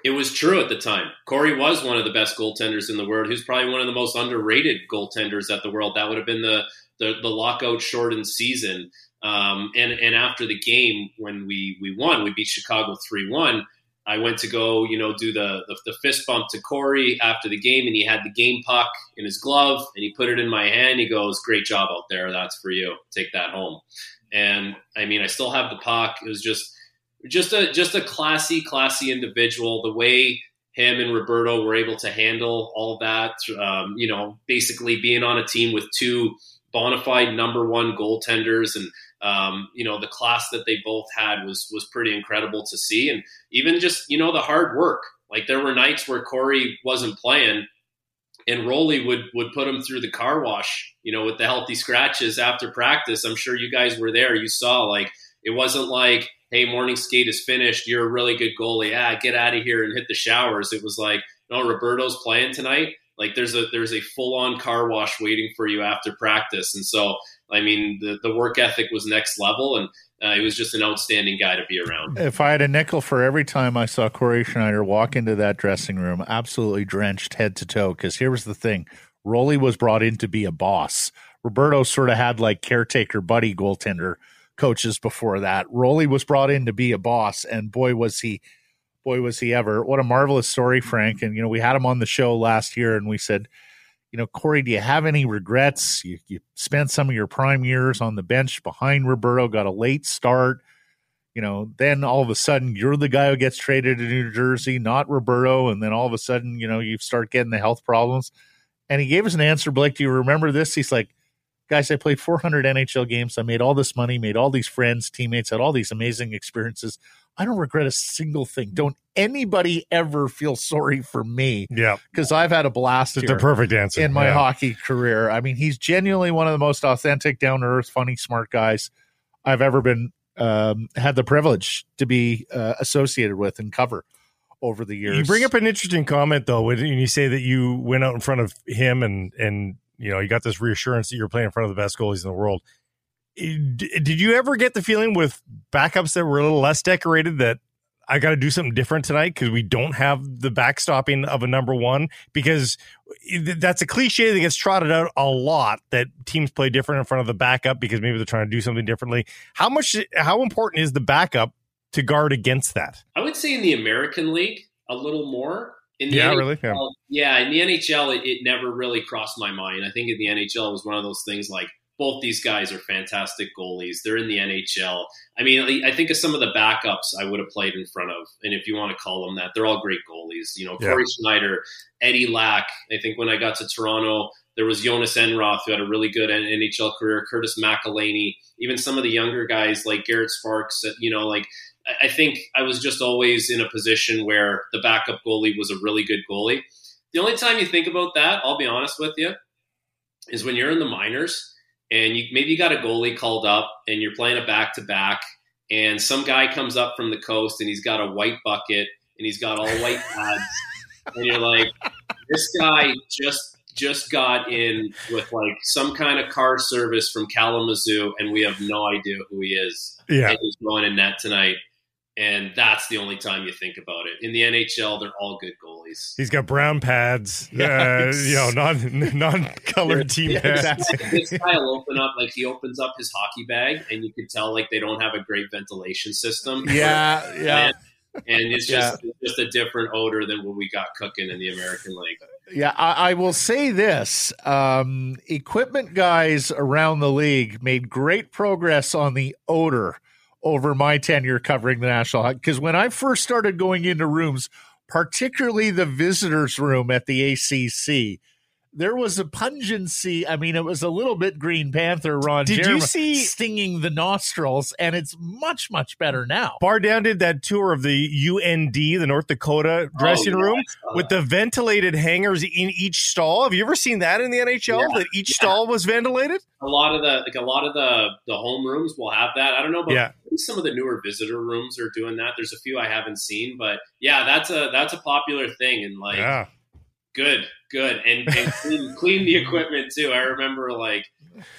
it was true at the time. Cory was one of the best goaltenders in the world. He was probably one of the most underrated goaltenders at the world. That would have been the the, the lockout shortened season. Um, and and after the game when we we won, we beat Chicago three one. I went to go, you know, do the, the, the fist bump to Cory after the game, and he had the game puck in his glove, and he put it in my hand. He goes, "Great job out there. That's for you. Take that home." And I mean, I still have the puck. It was just just a just a classy, classy individual. The way him and Roberto were able to handle all that, um, you know, basically being on a team with two bona fide number one goaltenders and um, you know the class that they both had was was pretty incredible to see and even just you know the hard work like there were nights where corey wasn't playing and Rolly would would put him through the car wash, you know, with the healthy scratches after practice. I'm sure you guys were there. You saw like it wasn't like, hey, morning skate is finished. You're a really good goalie. Ah, get out of here and hit the showers. It was like, no, Roberto's playing tonight. Like there's a there's a full on car wash waiting for you after practice. And so I mean the the work ethic was next level and uh, he was just an outstanding guy to be around. If I had a nickel for every time I saw Cory Schneider walk into that dressing room, absolutely drenched head to toe, because here was the thing Rolly was brought in to be a boss. Roberto sort of had like caretaker buddy goaltender coaches before that. Rolly was brought in to be a boss, and boy, was he. Boy, was he ever. What a marvelous story, Frank. And, you know, we had him on the show last year and we said, you know, Cory, do you have any regrets? You, you spent some of your prime years on the bench behind Roberto, got a late start. You know, then all of a sudden you're the guy who gets traded to New Jersey, not Roberto. And then all of a sudden, you know, you start getting the health problems. And he gave us an answer, Blake. Do you remember this? He's like, guys, I played 400 NHL games. I made all this money, made all these friends, teammates, had all these amazing experiences. I don't regret a single thing. Don't anybody ever feel sorry for me Yeah, because I've had a blast it's the perfect answer in my Yeah. hockey career. I mean, he's genuinely one of the most authentic, down to earth, funny, smart guys I've ever been um, had the privilege to be uh, associated with and cover over the years. You bring up an interesting comment though when you say that you went out in front of him and and you know you got this reassurance that you're playing in front of the best goalies in the world. Eh, did you ever get the feeling with backups that were a little less decorated that I got to do something different tonight because we don't have the backstopping of a number one? Because eh, that's a cliche that gets trotted out a lot that teams play different in front of the backup because maybe they're trying to do something differently. How much? How important is the backup to guard against that? I would say in the American League a little more. In the Yeah, NHL, really? Yeah. Yeah, in the NHL, it, it never really crossed my mind. I think in the NHL, it was one of those things like both these guys are fantastic goalies. They're in the NHL. I mean, I think of some of the backups I would have played in front of, and if you want to call them that, they're all great goalies. You know, Yeah. Cory Schneider, Eddie Lack. I think when I got to Toronto, there was Jonas Enroth, who had a really good NHL career. Curtis McElhinney, even some of the younger guys like Garrett Sparks. You know, like I- think I was just always in a position where the backup goalie was a really good goalie. The only time you think about that, I'll be honest with you, is when you're in the minors and you maybe you got a goalie called up and you're playing a back to back and some guy comes up from the coast and he's got a white bucket and he's got all white *laughs* pads and you're like, this guy just just got in with like some kind of car service from Kalamazoo and we have no idea who he is Yeah. and he's going in net tonight. And that's the only time you think about it. In the NHL, they're all good goalies. He's got brown pads, *laughs* Yeah, uh, you know, non *laughs* non colored team Yeah, pads. exactly. *laughs* this guy will open up like he opens up his hockey bag, and you can tell like they don't have a great ventilation system. Yeah, yeah. and, and it's just it's just a different odor than what we got cooking in the American League. Yeah, I, I will say this: um, equipment guys around the league made great progress on the odor over my tenure covering the national hockey. Because when I first started going into rooms, particularly the visitors' room at the ACC, there was a pungency. I mean, it was a little bit Green Panther Ron Did you Jeremy see- stinging the nostrils, and it's much much better now. Bar Down did that tour of the UND, the North Dakota dressing Oh, oh yeah, room, with the ventilated hangers in each stall. Have you ever seen that in the NHL? Yeah, that each yeah. stall was ventilated? a lot of the like a lot of the the home rooms will have that. I don't know about Yeah. maybe some of the newer visitor rooms are doing that. There's a few I haven't seen, but yeah, that's a that's a popular thing and like yeah. good, good, and, and clean, *laughs* clean the equipment too. I remember like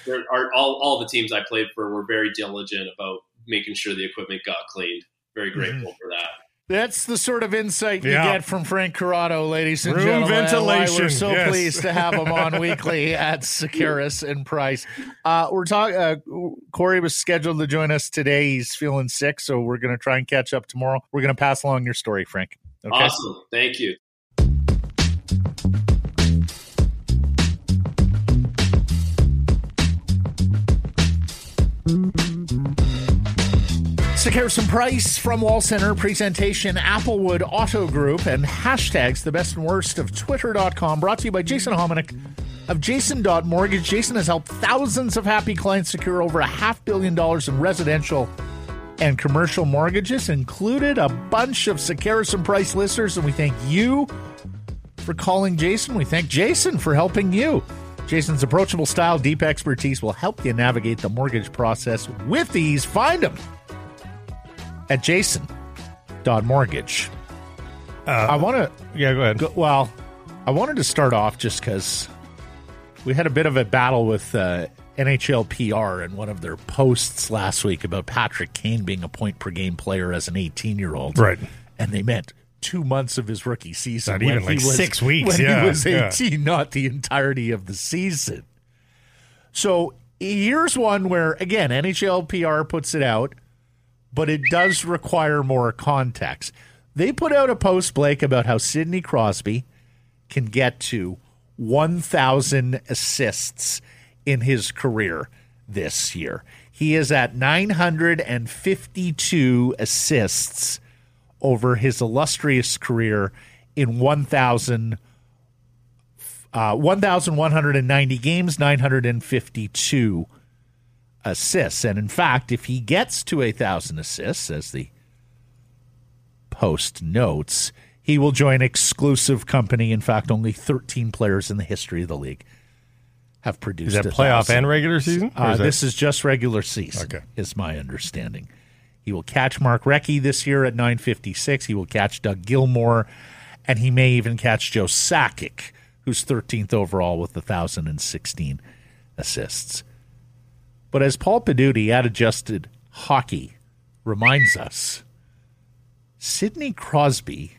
there are all all the teams I played for were very diligent about making sure the equipment got cleaned. Very grateful mm-hmm. for that. That's the sort of insight you Yeah. get from Frank Corrado, ladies and Room gentlemen. and ventilation, We're so yes. pleased to have him on *laughs* weekly at Sekeres and Price. Uh, we're talking. Uh, Cory was scheduled to join us today. He's feeling sick, so we're going to try and catch up tomorrow. We're going to pass along your story, Frank. Okay. Awesome, thank you. Sekeres and Price from Wall Center presentation Applewood Auto Group and hashtags the best and worst of twitter.com brought to you by Jason Hominick of Jason.mortgage. Jason has helped thousands of happy clients secure over a half billion dollars in residential and commercial mortgages, included a bunch of Sekeres and Price listeners, and we thank you for calling Jason. We thank Jason for helping you. Jason's approachable style, deep expertise will help you navigate the mortgage process with ease. Find him at jason.mortgage. Uh, I want to, yeah, go ahead. go, well, I wanted to start off just because we had a bit of a battle with uh, NHL PR in one of their posts last week about Patrick Kane being a point per game player as an 18 year old. Right. And they meant two months of his rookie season. Not even, like was- six weeks, When yeah, he was yeah. 18, not the entirety of the season. So here's one where, again, NHL PR puts it out, but it does require more context. They put out a post, Blake, about how Sidney Crosby can get to 1,000 assists in his career this year. He is at 952 assists over his illustrious career in 1,000 Uh, 1,190 games, 952 assists. And in fact, if he gets to a 1,000 assists, as the Post notes, he will join exclusive company. In fact, only 13 players in the history of the league have produced Is that playoff 1,000. and regular season? Uh, that- this is just regular season, Okay. is my understanding. He will catch Mark Recchi this year at 956. He will catch Doug Gilmour, and he may even catch Joe Sakic, who's 13th overall with 1,016 assists. But as Paul Paduti at Adjusted Hockey reminds us, Sidney Crosby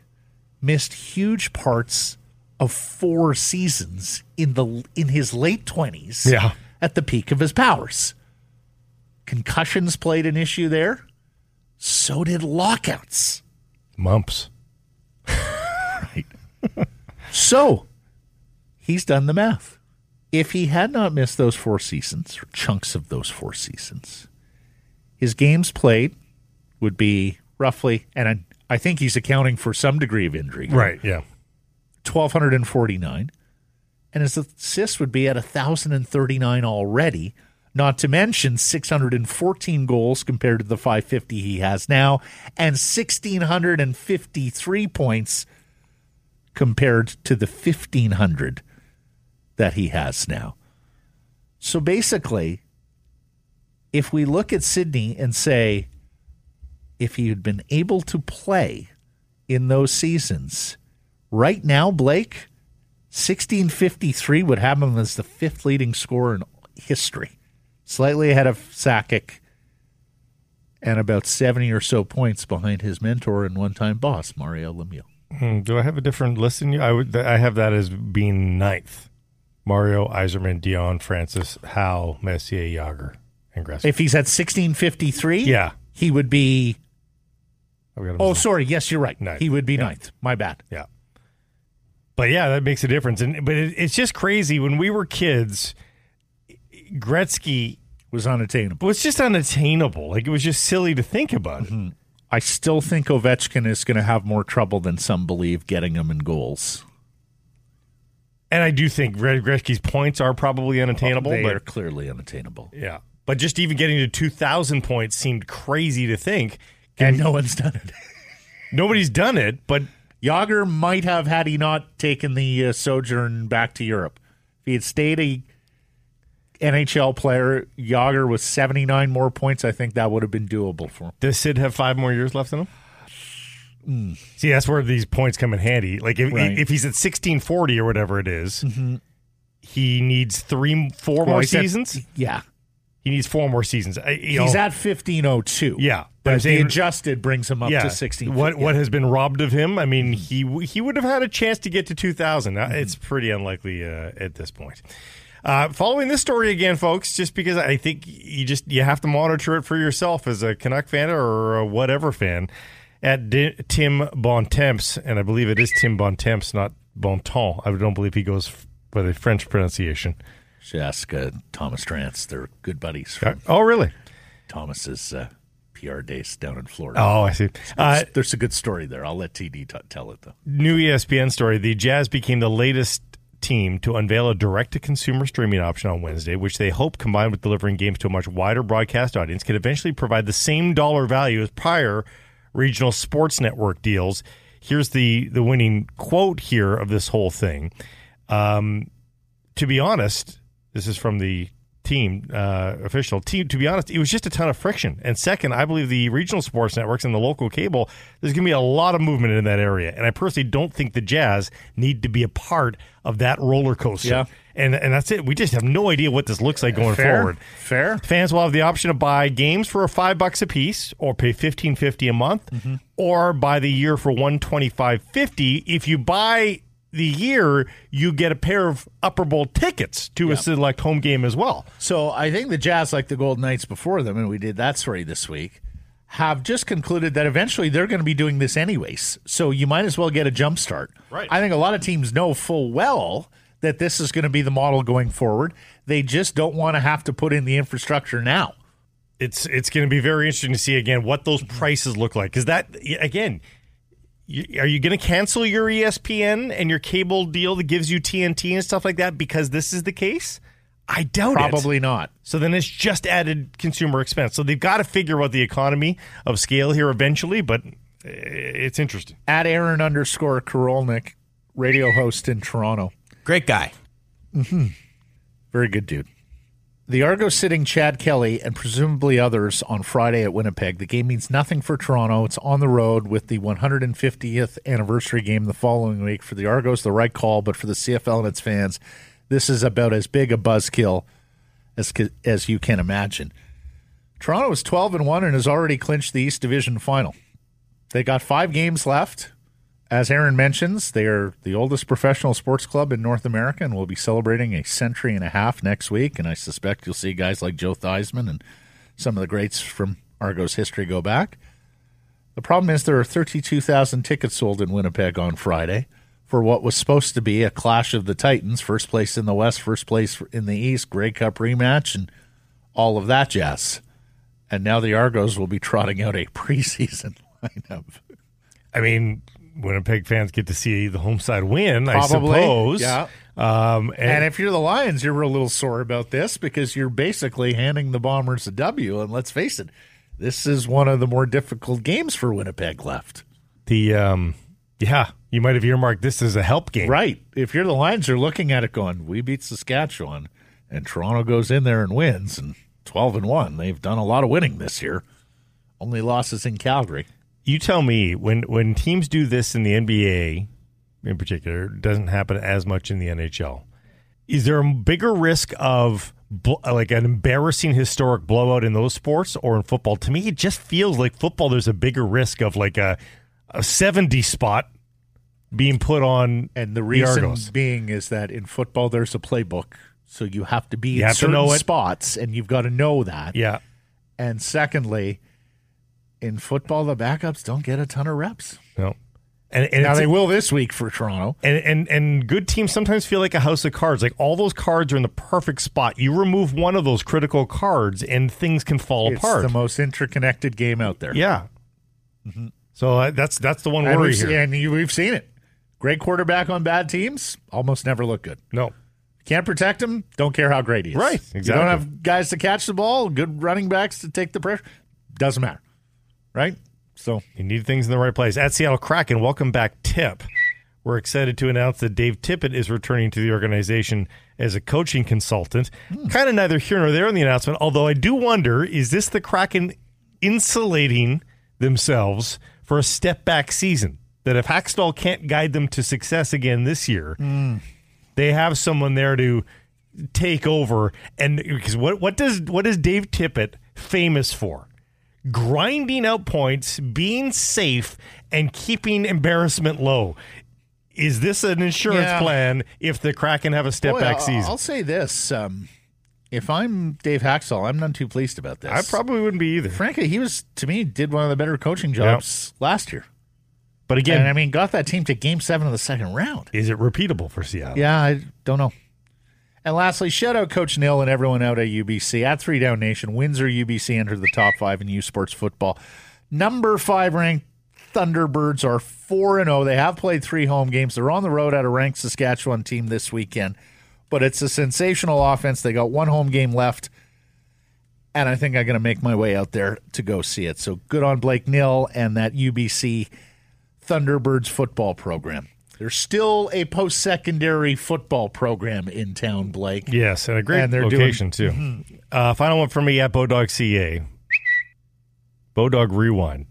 missed huge parts of four seasons in the in his late 20s Yeah. at the peak of his powers. Concussions played an issue there. So did lockouts. mumps. *laughs* right. So he's done the math. If he had not missed those four seasons, or chunks of those four seasons, his games played would be roughly, and I, I think he's accounting for some degree of injury. Right. Yeah. 1,249. And his assists would be at 1,039 already, not to mention 614 goals compared to the 550 he has now, and 1,653 points compared to the 1,500 that he has now. So basically, if we look at Sidney and say, if he had been able to play in those seasons, right now, Blake, 1653 would have him as the fifth leading scorer in history, slightly ahead of Sakic and about 70 or so points behind his mentor and one time boss, Mario Lemieux. Hmm, do I have a different list than you? I would. I have that as being ninth. Mario, Yzerman, Dionne, Francis, Howe, Messier, Jagr, and Gretzky. If he's at 1653, Yeah. he would be. I've got him Oh, sorry. Yes, you're right. Ninth. He would be Yeah. ninth. My bad. Yeah. But yeah, that makes a difference. And but it, it's just crazy when we were kids. Gretzky Was unattainable. It was just unattainable. Like it was just silly to think about it. Mm-hmm. I still think Ovechkin is going to have more trouble than some believe getting him in goals. And I do think Gre- Gretzky's points are probably unattainable. They but are clearly unattainable. yeah, but just even getting to two thousand points seemed crazy to think. And no one's done it. *laughs* Nobody's done it, but Jagr might have had he not taken the uh, sojourn back to Europe. If he had stayed a NHL player, Jagr with 79 more points, I think that would have been doable for him. does Sid have five more years left in him? See, that's where these points come in handy. Like if, Right. if he's at sixteen forty or whatever it is, he needs three, four Well, more he's at- seasons. yeah. He needs four more seasons. I- He's know, at 1502. Yeah, but But I'm the saying- adjusted brings him up yeah. to 16. What what has been robbed of him? I mean, he he would have had a chance to get to 2000. Uh, It's pretty unlikely uh, at this point. Uh, following this story again, folks, just because I think you just you have to monitor it for yourself as a Canuck fan or a whatever fan. At Di- Tim Bontemps, and I believe it is Tim Bontemps, not Bontemps. I don't believe he goes f- with a French pronunciation. Should ask uh, Thomas Drance. They're good buddies from Oh, really? Thomas's uh, PR days down in Florida. Oh, I see. Uh, There's a good story there. I'll let TD t- tell it, though. New ESPN story. The Jazz became the latest team to unveil a direct to consumer streaming option on Wednesday, which they hope, combined with delivering games to a much wider broadcast audience, can eventually provide the same dollar value as prior regional sports network deals. Here's the, the winning quote here of this whole thing. Um, to be honest, this is from the team uh, official team. To be honest, it was just a ton of friction. And second, I believe the regional sports networks and the local cable, there's going to be a lot of movement in that area. And I personally don't think the Jazz need to be a part of that roller coaster. Yeah. And and that's it. We just have no idea what this looks like going Fair. forward. Fair. Fans will have the option to buy games for five bucks a piece, or pay fifteen fifty a month, Mm-hmm. or buy the year for one twenty five fifty. If you buy the year, you get a pair of Upper Bowl tickets to a select home game as well. So I think the Jazz, like the Golden Knights before them, and we did that story this week, have just concluded that eventually they're going to be doing this anyways. So you might as well get a jump start. Right. I think a lot of teams know full well that this is going to be the model going forward. They just don't want to have to put in the infrastructure now. It's it's going to be very interesting to see again what those prices look like because that again, are you going to cancel your ESPN and your cable deal that gives you TNT and stuff like that because this is the case? I doubt it. Probably not. So then it's just added consumer expense. So they've got to figure out the economy of scale here eventually, but uh, it's interesting. At Aaron underscore Korolnik, radio host in Toronto. Great guy. Mm-hmm. Very good dude. The Argos sitting Chad Kelly and presumably others on Friday at Winnipeg. The game means nothing for Toronto. It's on the road with the 150th anniversary game the following week. For the Argos, the right call, but for the CFL and its fans, this is about as big a buzzkill as as you can imagine. Toronto is 12 and 1 and has already clinched the East Division final. They got 5 games left. As Aaron mentions, they are the oldest professional sports club in North America and will be celebrating a century and a half next week. And I suspect you'll see guys like Joe Theismann and some of the greats from Argos history go back. The problem is there are 32,000 tickets sold in Winnipeg on Friday for what was supposed to be a clash of the Titans, first place in the West, first place in the East, Grey Cup rematch, and all of that jazz. And now the Argos will be trotting out a *laughs* preseason *laughs* lineup. I mean, Winnipeg fans get to see the home side win, I suppose. yeah. Um, and, And if you're the Lions, you're a little sore about this because you're basically handing the Bombers a W. And let's face it, this is one of the more difficult games for Winnipeg left. the um, yeah, you might have earmarked this as a help game. Right. If you're the Lions, you're looking at it going, we beat Saskatchewan, and Toronto goes in there and wins, and 12 and 1. They've done a lot of winning this year. Only losses in Calgary. You tell me when when teams do this in the NBA, in particular, it doesn't happen as much in the NHL. Is there a bigger risk of bl- like an embarrassing historic blowout in those sports or in football? To me, it just feels like football. There's a bigger risk of like a a 70 spot being put on And the reason being is that in football, there's a playbook. So you have to be You in have to certain know spots, and you've got to know that. Yeah. And secondly, in football, the backups don't get a ton of reps. No. And, and Now they will this week for Toronto. And, and and good teams sometimes feel like a house of cards. Like all those cards are in the perfect spot. You remove one of those critical cards, and things can fall It's apart. the most interconnected game out there. yeah. So uh, that's that's the one worry we've, here. and you, we've seen it. Great quarterback on bad teams almost never look good. No, Can't protect him. Don't care how great he is. Right, Exactly. You don't have guys to catch the ball. Good running backs to take the pressure. Doesn't matter. Right. So you need things in the right place. At Seattle Kraken, welcome back, Tip. We're excited to announce that Dave Tippett is returning to the organization as a coaching consultant. Hmm. Kind of neither here nor there in the announcement, although I do wonder is this the Kraken insulating themselves for a step back season? That if Hakstol can't guide them to success again this year, hmm. they have someone there to take over. And because what, what does what is Dave Tippett famous for? Grinding out points, being safe, and keeping embarrassment low. Is this an insurance Yeah. plan if the Kraken have a step Boy, back I'll- season? I'll say this: um, if I'm Dave Hakstol, I'm none too pleased about this. I probably wouldn't be either. frankly, he was to me did one of the better coaching jobs last year. But again, and I mean, got that team to Game Seven of the second round. is it repeatable for Seattle? Yeah, I don't know. And lastly, shout out Coach Nill and everyone out at UBC. At Three Down Nation, Windsor UBC entered the top five in U Sports football. Number five ranked Thunderbirds are 4 and 0. They have played three home games. They're on the road at a ranked Saskatchewan team this weekend. But it's a sensational offense. They got one home game left. And I think I'm going to make my way out there to go see it. So good on Blake Nill and that UBC Thunderbirds football program. There's still a post secondary football program in town, Blake. Yes, and a great And location too. Uh, final one for me at Bodog CA. Bodog Rewind.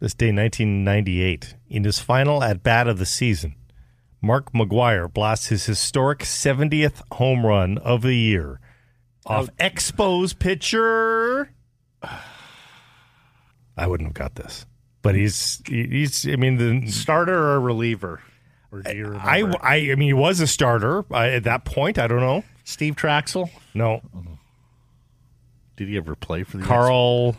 This day, 1998, in his final at bat of the season, Mark McGwire blasts his historic 70th home run of the year off Expos pitcher. *sighs* I wouldn't have got this, but he's he's. I mean, the Starter or reliever? Or do you remember? I, I I mean, he was a starter I, at that point. I don't know. Steve Trachsel? No, Did he ever play for the Carl.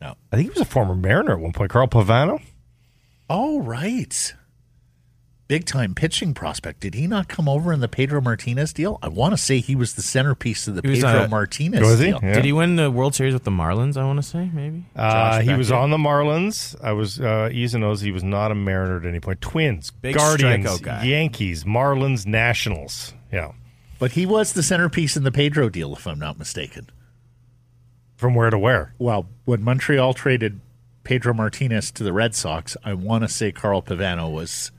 No. I think he was a former Mariner at one point. Carl Pavano. Oh, right. Big time pitching prospect. Did he not come over in the Pedro Martinez deal? I want to say he was the centerpiece of the was, Pedro uh, Martinez Was he? deal. Yeah. Did he win the World Series with the Marlins? I want to say maybe. Uh, he was Beckett? on the Marlins. I was uh, Easy knows he was not a Mariner at any point. Twins, Big Guardians, guy. Yankees, Marlins, Nationals. Yeah, But he was the centerpiece in the Pedro deal, if I'm not mistaken. from where to where? Well, when Montreal traded Pedro Martinez to the Red Sox, I want to say Carl Pavano was.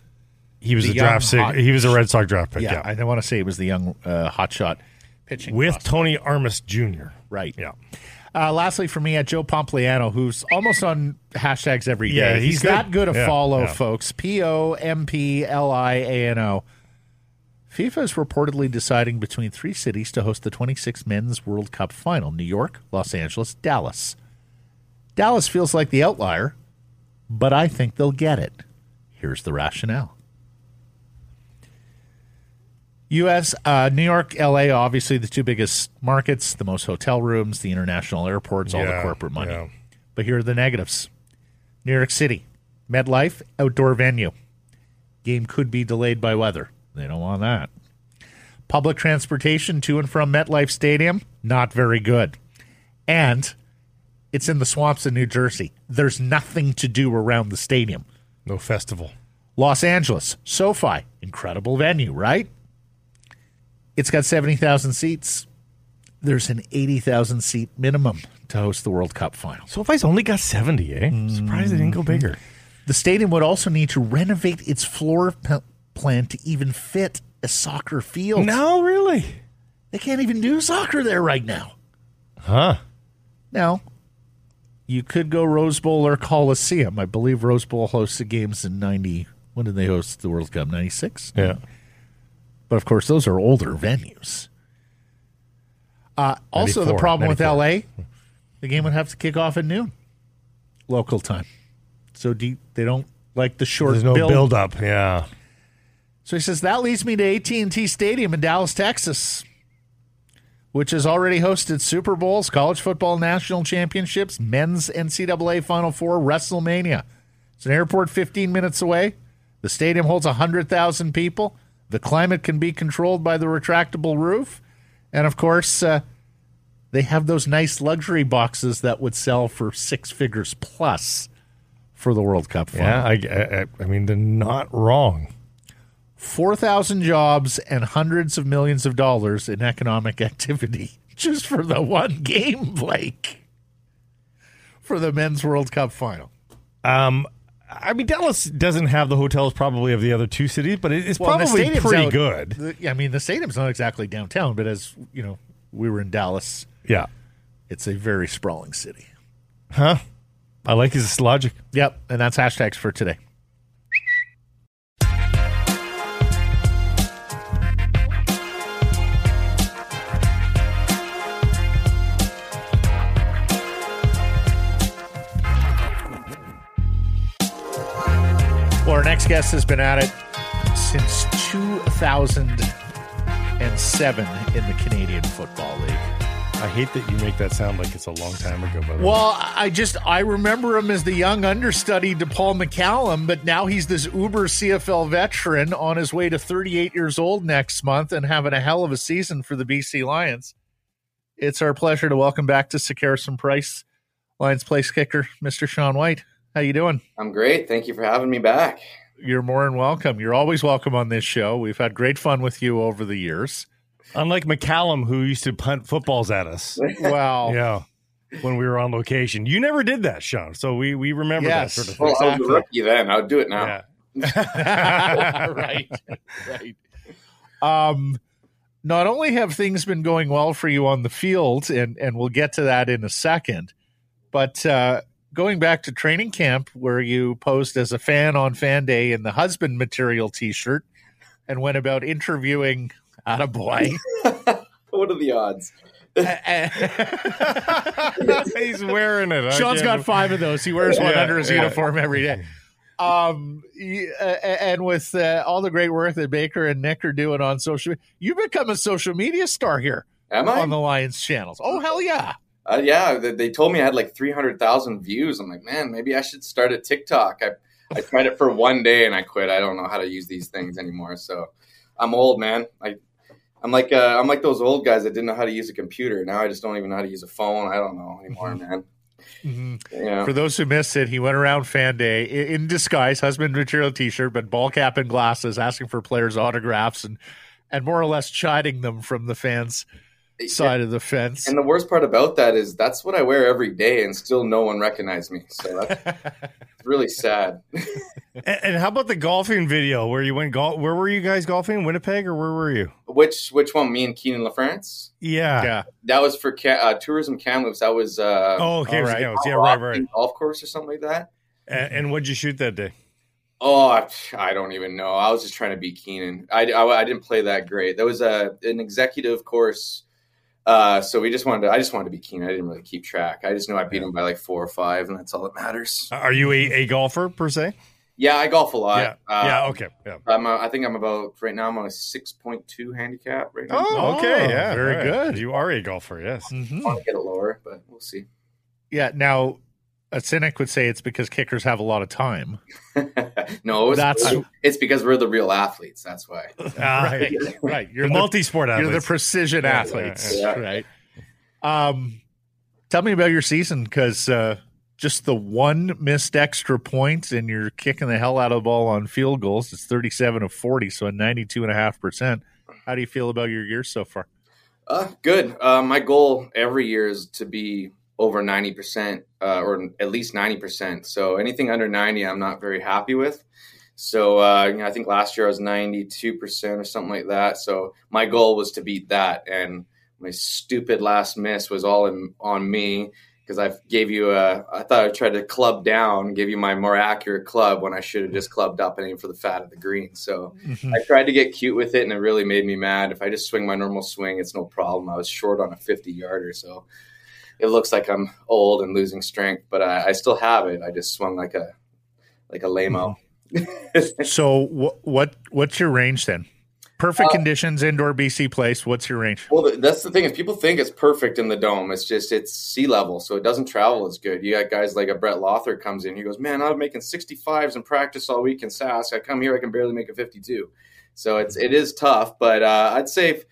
He was The a draft. sig- hot- he was a Red Sox draft pick. Yeah, Yeah, I want to say it was the young uh, hotshot pitching with prospect. Tony Armas Jr. right. Yeah, Uh, lastly, for me, at Joe Pompliano, who's almost on hashtags every day. Yeah, he's, he's that good. good a Yeah, follow, yeah. folks. P O M P L I A N O. FIFA is reportedly deciding between three cities to host the 26 Men's World Cup final New York, Los Angeles, Dallas. Dallas feels like the outlier, but I think they'll get it. Here's the rationale. U.S., uh, New York, L.A., obviously the two biggest markets, the most hotel rooms, the international airports, all the corporate money. yeah. But here are the negatives New York City, MetLife, outdoor venue. Game could be delayed by weather. They don't want that. Public transportation to and from MetLife Stadium, not very good. And it's in the swamps of New Jersey. There's nothing to do around the stadium. no festival. Los Angeles, SoFi, incredible venue, right? It's got 70,000 seats. There's an 80,000 seat minimum to host the World Cup final. SoFi's only got seventy. Eh? Surprised it didn't go bigger. The stadium would also need to renovate its floor p- plan to even fit a soccer field. No, really? They can't even do soccer there right now. Huh? Now, you could go Rose Bowl or Coliseum. I believe Rose Bowl hosts the games in 90. When did they host the World Cup? 96? Yeah. But of course, those are older venues. Uh, also, the 94, problem with LA, the game would have to kick off at noon, local time. So deep, they don't like the short There's no build. build up. Yeah. So he says that leads me to AT&T Stadium in Dallas, Texas, which has already hosted Super Bowls, college football national championships, men's NCAA Final Four, WrestleMania. It's an airport 15 minutes away. The stadium holds 100,000 people. The climate can be controlled by the retractable roof. And of course, uh, they have those nice luxury boxes that would sell for six figures plus for the World Cup final. Yeah. I, I, I mean, they're not wrong. 4,000 jobs and hundreds of millions of dollars in economic activity *laughs* just for the one game, Blake, for the men's World Cup final. Um, I mean, Dallas doesn't have the hotels probably of the other two cities, but it's Well, probably pretty out- good. the- I mean, the stadium's not exactly downtown, but as you know, we were in Dallas. Yeah. It's a very sprawling city. Huh? I like his logic. Yep, and that's hashtags for today. Well, our next guest has been at it since 2007 in the Canadian Football League. I hate that you make that sound like it's a long time ago. By the way. Well, I just I remember him as the young understudy to Paul McCallum, but now he's this uber CFL veteran on his way to 38 years old next month and having a hell of a season for the BC Lions. It's our pleasure to welcome back to Sekeres and Price, Lions place kicker, Mr. Sean Whyte. How you doing? I'm great. Thank you for having me back. You're more than welcome. You're always welcome on this show. We've had great fun with you over the years. Unlike McCallum, who used to punt footballs at us. *laughs* Wow. yeah. When we were on location. You never did that, Sean. So we, we remember Yes. that sort of thing. Well, I was a rookie then. I'll do it now. Yeah. *laughs* *laughs* right, right. Um, not only have things been going well for you on the field, and and we'll get to that in a second, but uh, going back to training camp where you posed as a fan on Fan Day in the husband material T-shirt, and went about interviewing out a boy what are the odds? *laughs* *laughs* He's wearing it. sean's got five of those. He wears one Yeah, under his yeah. uniform every day. *laughs* Um, uh, and with uh, all the great work that Baker and Nick are doing on social, media, you become a social media star here Am I? on the Lions channels. Oh hell yeah! Uh, yeah, they, they told me I had like 300,000 views. I'm like, man, maybe I should start a TikTok. I, I tried it for one day and I quit. I don't know how to use these things anymore. So I'm old, man. I I'm like uh, I'm like those old guys that didn't know how to use a computer. Now I just don't even know how to use a phone. I don't know anymore, mm-hmm. man. Mm-hmm. Yeah. For those who missed it, he went around fan day in disguise, husband material T-shirt, but ball cap and glasses, asking for players' autographs and and more or less chiding them from the fans side of the fence. And the worst part about that is that's what I wear every day, and still no one recognized me. So that's *laughs* really sad. and, and, how about the golfing video where you went golf? Where were you guys golfing? Winnipeg or where were you? Which which one? Me and Keenan LaFrance. Yeah, yeah. That was for uh, Tourism Kamloops. That was uh, oh, okay, right. yeah, right, right. Golf course or something like that. And, and what'd you shoot that day? Oh, I, I, don't even know. I was just trying to beat Keenan. I, I, I, didn't play that great. That was a an executive course uh, so we just wanted to, I just wanted to be keen. I didn't really keep track. I just know I beat him by like four or five, and that's all that matters. Are you a, a golfer per se? Yeah, I golf a lot. Yeah, uh, yeah okay. Yeah. I'm a, I think I'm about right now. I'm on a six point two handicap right now. Oh, okay. Oh, yeah, very right. good. You are a golfer. Yes. Mm-hmm. I want to get it lower, but we'll see. Yeah. Now, a cynic would say it's because kickers have a lot of time. *laughs* no, it's, that's it's because we're the real athletes. That's why. *laughs* Ah, right, right. You're the, the multi-sport athletes. You're the precision yeah, athletes, yeah, yeah. right? Um, tell me about your season because uh, just the one missed extra point and you're kicking the hell out of the ball on field goals. It's 37 of 40, so a 92.5 percent. How do you feel about your year so far? Uh, good. Uh, my goal every year is to be over 90% uh, or at least 90%. So anything under 90, I'm not very happy with. So uh, you know, I think last year I was 92% or something like that. So my goal was to beat that. And my stupid last miss was all in, on me because I gave you a, I thought I tried to club down, give you my more accurate club when I should have just clubbed up and aimed for the fat of the green. So mm-hmm. I tried to get cute with it and it really made me mad. If I just swing my normal swing, it's no problem. I was short on a 50 yarder. So it looks like I'm old and losing strength, but I, I still have it. I just swung like a like a lameo. Mm-hmm. *laughs* so wh- what what's your range then? Perfect uh, conditions, indoor BC place. What's your range? Well, that's the thing is people think it's perfect in the dome. It's just it's sea level, so it doesn't travel as good. You got guys like a Brett Lauther comes in. He goes, "Man, I'm making 65s in practice all week in Sask. I come here, I can barely make a 52." So it's it is tough, but uh, I'd say. If,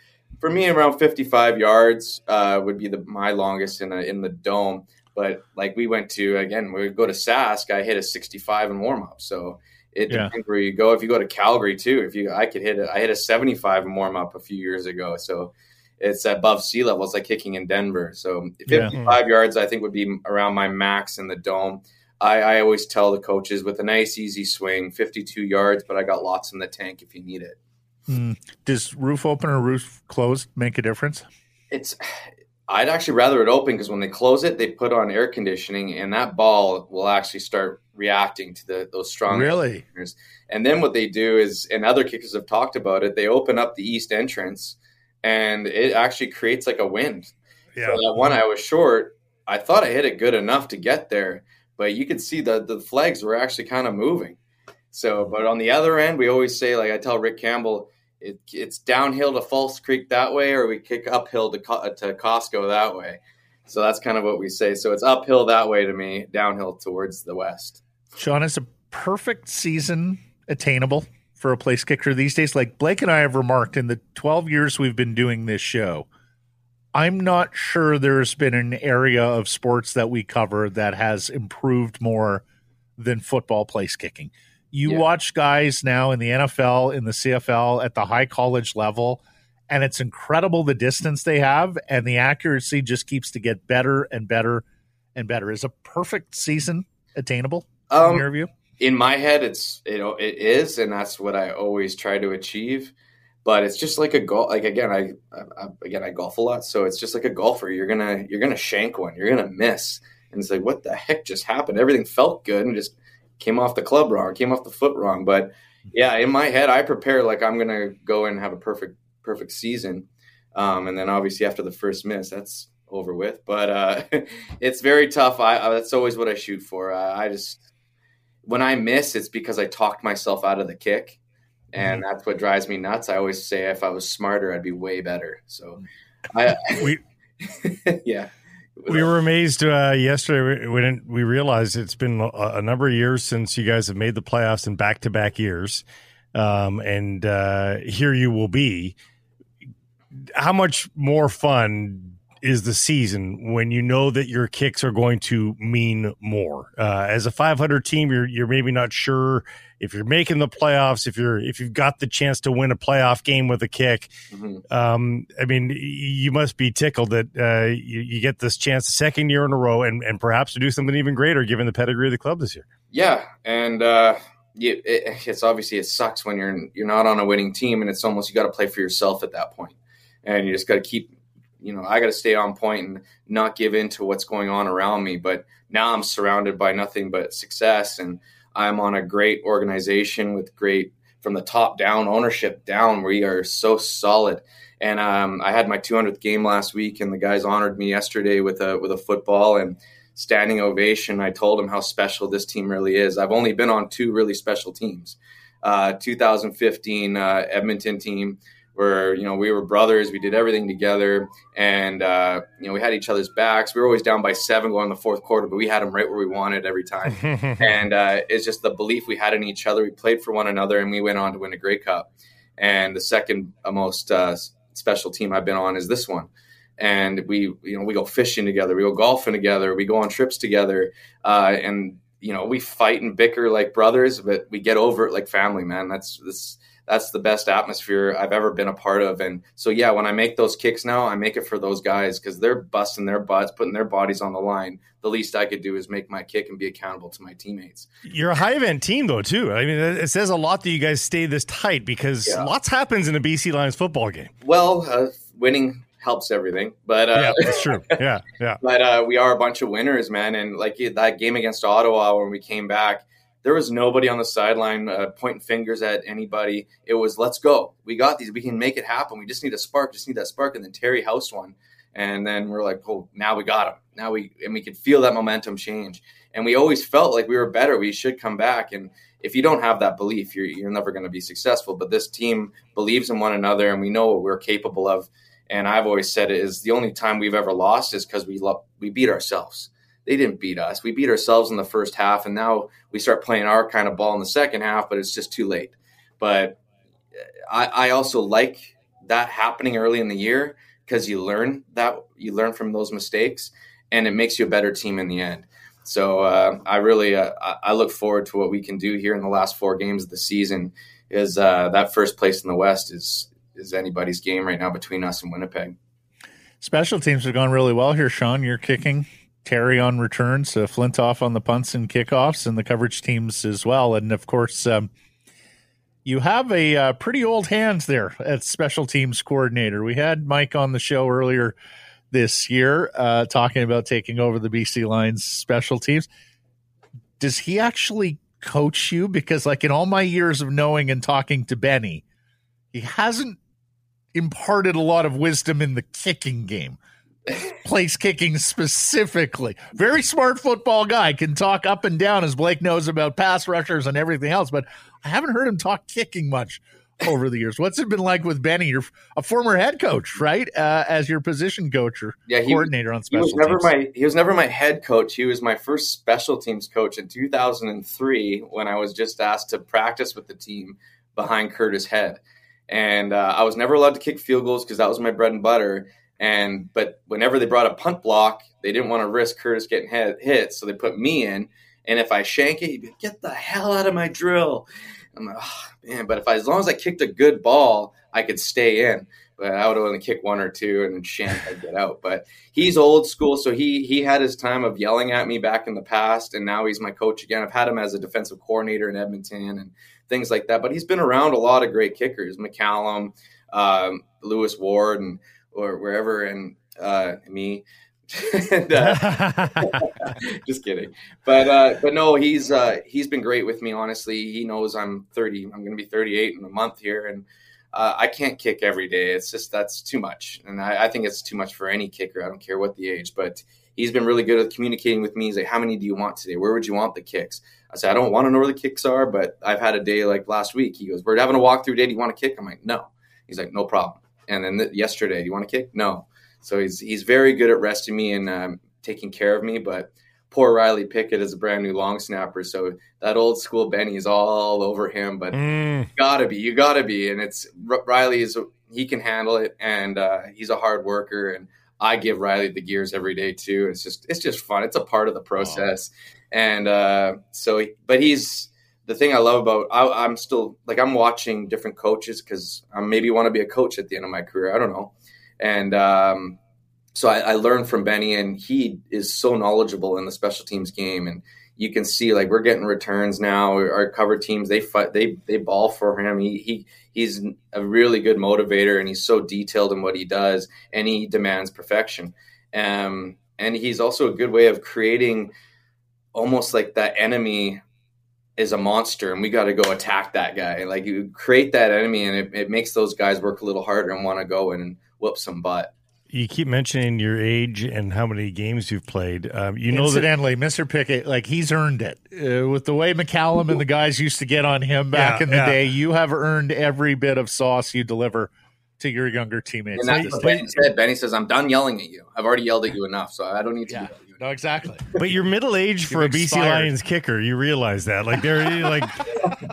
for me, around 55 yards uh, would be the my longest in a, in the dome. But like we went to again, we go to Sask. I hit a 65 in warm up, so it yeah. depends where you go. If you go to Calgary too, if you I could hit it. I hit a 75 in warm up a few years ago, so it's above sea level. It's like kicking in Denver. So 55 yeah. yards, I think, would be around my max in the dome. I, I always tell the coaches with a nice easy swing, 52 yards, but I got lots in the tank if you need it. Mm. Does roof open or roof closed make a difference? It's. I'd actually rather it open because when they close it, they put on air conditioning, and that ball will actually start reacting to the those strong. Really. And then what they do is, and other kickers have talked about it. They open up the east entrance, and it actually creates like a wind. Yeah. So that one I was short. I thought I hit it good enough to get there, but you could see that the flags were actually kind of moving. So, but on the other end, we always say, like I tell Rick Campbell, it, it's downhill to False Creek that way, or we kick uphill to to Costco that way. So that's kind of what we say. So it's uphill that way to me, downhill towards the west. Sean, is a perfect season attainable for a place kicker these days? Like Blake and I have remarked in the 12 years we've been doing this show, I'm not sure there's been an area of sports that we cover that has improved more than football place kicking. You yeah. watch guys now in the NFL, in the CFL, at the high college level, and it's incredible the distance they have, and the accuracy just keeps to get better and better and better. Is a perfect season attainable um, in your view? In my head, it's you know it is, and that's what I always try to achieve. But it's just like a golf. Like again, I, I again I golf a lot, so it's just like a golfer. You're gonna you're gonna shank one. You're gonna miss, and it's like what the heck just happened? Everything felt good, and just came off the club wrong, came off the foot wrong. But yeah, in my head, I prepare like I'm gonna go and have a perfect perfect season, um, and then obviously after the first miss, that's over with. But uh, *laughs* it's very tough. I, I, that's always what I shoot for. Uh, I just when I miss, it's because I talked myself out of the kick, and mm-hmm. that's what drives me nuts. I always say if I was smarter, I'd be way better. So, I we *laughs* yeah. We were *laughs* amazed uh, yesterday when we realized it's been a, a, number of years since you guys have made the playoffs in back to back years. Um, and uh, here you will be. How much more fun is the season when you know that your kicks are going to mean more? Uh, as a 500 team, you're you're maybe not sure if you're making the playoffs, if you're if you've got the chance to win a playoff game with a kick, mm-hmm. um, I mean, you must be tickled that uh, you, you, get this chance the second year in a row, and, and perhaps to do something even greater given the pedigree of the club this year. Yeah, and uh, you, it, it's obviously it sucks when you're you're not on a winning team, and it's almost you got to play for yourself at that point, and you just got to keep. You know, I got to stay on point and not give in to what's going on around me. But now I'm surrounded by nothing but success, and I'm on a great organization with great from the top down ownership down. We are so solid. And um, I had my 200th game last week, and the guys honored me yesterday with a with a football and standing ovation. I told them how special this team really is. I've only been on two really special teams. Uh, 2015 uh, Edmonton team where you know we were brothers we did everything together and uh, you know we had each other's backs. We were always down by seven going in the fourth quarter but we had them right where we wanted every time. *laughs* And uh, it's just the belief we had in each other. We played for one another and we went on to win a Grey Cup. And the second most uh, special team i've been on is this one. And we you know we go fishing together we go golfing together we go on trips together uh, and you know we fight and bicker like brothers but we get over it like family man. That's this that's the best atmosphere I've ever been a part of. And so, yeah, when I make those kicks now, I make it for those guys because they're busting their butts, putting their bodies on the line. The least I could do is make my kick and be accountable to my teammates. You're a high event team, though, too. I mean, it says a lot that you guys stay this tight because yeah. lots happens in a BC Lions football game. Well, uh, winning helps everything. But uh, yeah, that's true. Yeah, yeah. *laughs* but uh, we are a bunch of winners, man. And like that game against Ottawa when we came back, there was nobody on the sideline uh, pointing fingers at anybody. It was let's go. We got these. We can make it happen. We just need a spark. Just need that spark. And then Terry House won, and then we're like, oh, now we got him. Now we and we could feel that momentum change. And we always felt like we were better. We should come back. And if you don't have that belief, you're you're never going to be successful. But this team believes in one another, and we know what we're capable of. And I've always said it is the only time we've ever lost is because we love, we beat ourselves they didn't beat us. We beat ourselves in the first half, and now we start playing our kind of ball in the second half, but it's just too late. But I, I also like that happening early in the year because you learn that you learn from those mistakes, and it makes you a better team in the end. So uh, I really uh, I look forward to what we can do here in the last four games of the season. Is uh, that first place in the West is is anybody's game right now between us and Winnipeg. Special teams have gone really well here, Sean. You're kicking Terry on returns, uh, Flintoft on the punts and kickoffs, and the coverage teams as well. And of course, um, you have a uh, pretty old hands there at special teams coordinator. We had Mike on the show earlier this year uh, talking about taking over the BC Lions special teams. Does he actually coach you? Because, like, in all my years of knowing and talking to Benny, he hasn't imparted a lot of wisdom in the kicking game place kicking specifically. Very smart football guy, can talk up and down as Blake knows about pass rushers and everything else, but I haven't heard him talk kicking much over the years. What's it been like with Benny? You're a former head coach, right? Uh, as your position coach or yeah, he, coordinator on special he was never teams. My, he was never my head coach. He was my first special teams coach in 2003 when I was just asked to practice with the team behind Curtis Head. And uh, I was never allowed to kick field goals because that was my bread and butter and but whenever they brought a punt block, they didn't want to risk Curtis getting hit, so they put me in. And if I shank it, he'd be like, "Get the hell out of my drill!" I'm like, oh, "Man!" But if I, as long as I kicked a good ball, I could stay in. But I would only kick one or two and then shank, I'd get out. But he's old school, so he he had his time of yelling at me back in the past, and now he's my coach again. I've had him as a defensive coordinator in Edmonton and things like that. But he's been around a lot of great kickers, McCallum, um, Lewis Ward, and or wherever, and uh, me. and, *laughs* uh, *laughs* *laughs* just kidding, but uh, but no, he's uh, he's been great with me. Honestly, he knows I'm 30. I'm going to be 38 in a month here, and uh, I can't kick every day. It's just that's too much, and I, I, think it's too much for any kicker. I don't care what the age, but he's been really good at communicating with me. He's like, "How many do you want today? Where would you want the kicks?" I said, "I don't want to know where the kicks are, but I've had a day like last week." He goes, "We're having a walkthrough day. Do you want to kick?" I'm like, "No." He's like, "No problem." And then th- yesterday, you want to kick? No. So he's he's very good at resting me and um, taking care of me. But poor Riley Pickett is a brand new long snapper, so that old school Benny's all over him. But Mm. gotta be, you gotta be, and it's Riley is he can handle it, and uh, he's a hard worker, and I give Riley the gears every day too. It's just it's just fun. It's a part of the process, and uh, so but he's the thing I love about I, I'm still like I'm watching different coaches because I maybe want to be a coach at the end of my career. I don't know, and um, so I, I learned from Benny, and he is so knowledgeable in the special teams game, and you can see like we're getting returns now. Our cover teams they fight, they they ball for him. He he he's a really good motivator, and he's so detailed in what he does, and he demands perfection. Um, and he's also a good way of creating almost like that enemy is a monster and we got to go attack that guy like you create that enemy and it, it makes those guys work a little harder and want to go and whoop some butt You keep mentioning your age and how many games you've played. Um, you know that Incidentally, Mr. Pickett, like he's earned it uh, with the way McCallum and the guys used to get on him back Yeah, in the yeah. day. You have earned every bit of sauce you deliver to your younger teammates. and that's what benny said benny says i'm done yelling at you i've already yelled at you enough so i don't need to Yeah, yell at you no, exactly. But you're middle aged *laughs* for a BC expired. Lions kicker. You realize that, like they're like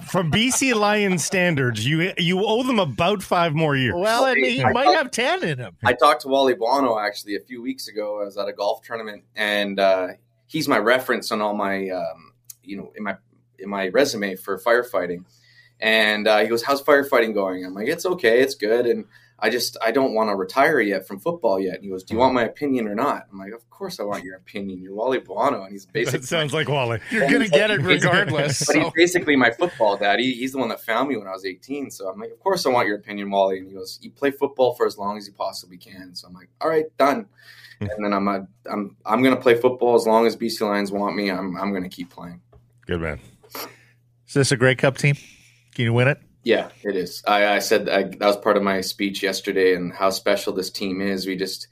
from BC Lions standards, you you owe them about five more years. Well, and he I- might have ten in him. I talked to Wally Buono actually a few weeks ago. I was at a golf tournament, and uh, he's my reference on all my, um, you know, in my in my resume for firefighting. And uh, he goes, "How's firefighting going?" I'm like, "It's okay, it's good." And I just I don't want to retire yet from football yet. And he goes, "Do you want my opinion or not?" I'm like, "Of course I want your opinion. You're Wally Buono, and he's *laughs* basically That sounds like Wally. *laughs* You're gonna get it regardless. *laughs* but he's basically my football daddy. He's the one that found me when I was 18. So I'm like, of course I want your opinion, Wally. And he goes, you play football for as long as you possibly can. So I'm like, all right, done. Hmm. and then I'm a, I'm I'm gonna play football as long as BC Lions want me. I'm I'm gonna keep playing. Good man. Is this a Grey Cup team? Can you win it? Yeah, it is. I, I said I, that was part of my speech yesterday and how special this team is. We just,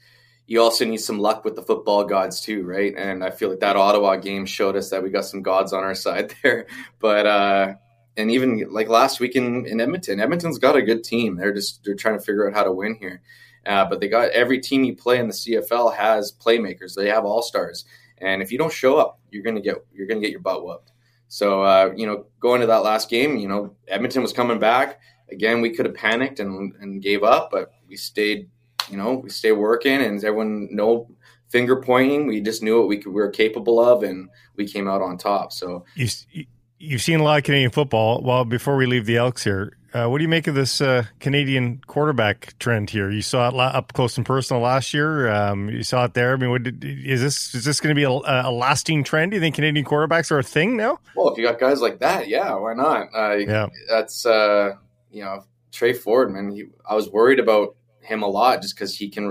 you also need some luck with the football gods too, right? And I feel like that Ottawa game showed us that we got some gods on our side *laughs* there. But, uh, and even like last week in, in Edmonton, Edmonton's got a good team. They're just, they're trying to figure out how to win here. Uh, but they got every team you play in the CFL has playmakers. They have all stars. And if you don't show up, you're to get, you're to get your butt whooped. So, uh, you know, going to that last game, you know, Edmonton was coming back. Again, we could have panicked and, and gave up, but we stayed, you know, we stayed working and everyone, no finger pointing. We just knew what we, could, we were capable of and we came out on top. So, You, you've seen a lot of Canadian football. Well, before we leave the Elks here, uh, what do you make of this uh, Canadian quarterback trend here? You saw it up close and personal last year. Um, you saw it there. I mean, what did, is this is this going to be a, a lasting trend? Do you think Canadian quarterbacks are a thing now? well, if you got guys like that, yeah, why not? Uh, Yeah. That's, uh, you know, Tre Ford, man, he, I was worried about him a lot just because he can,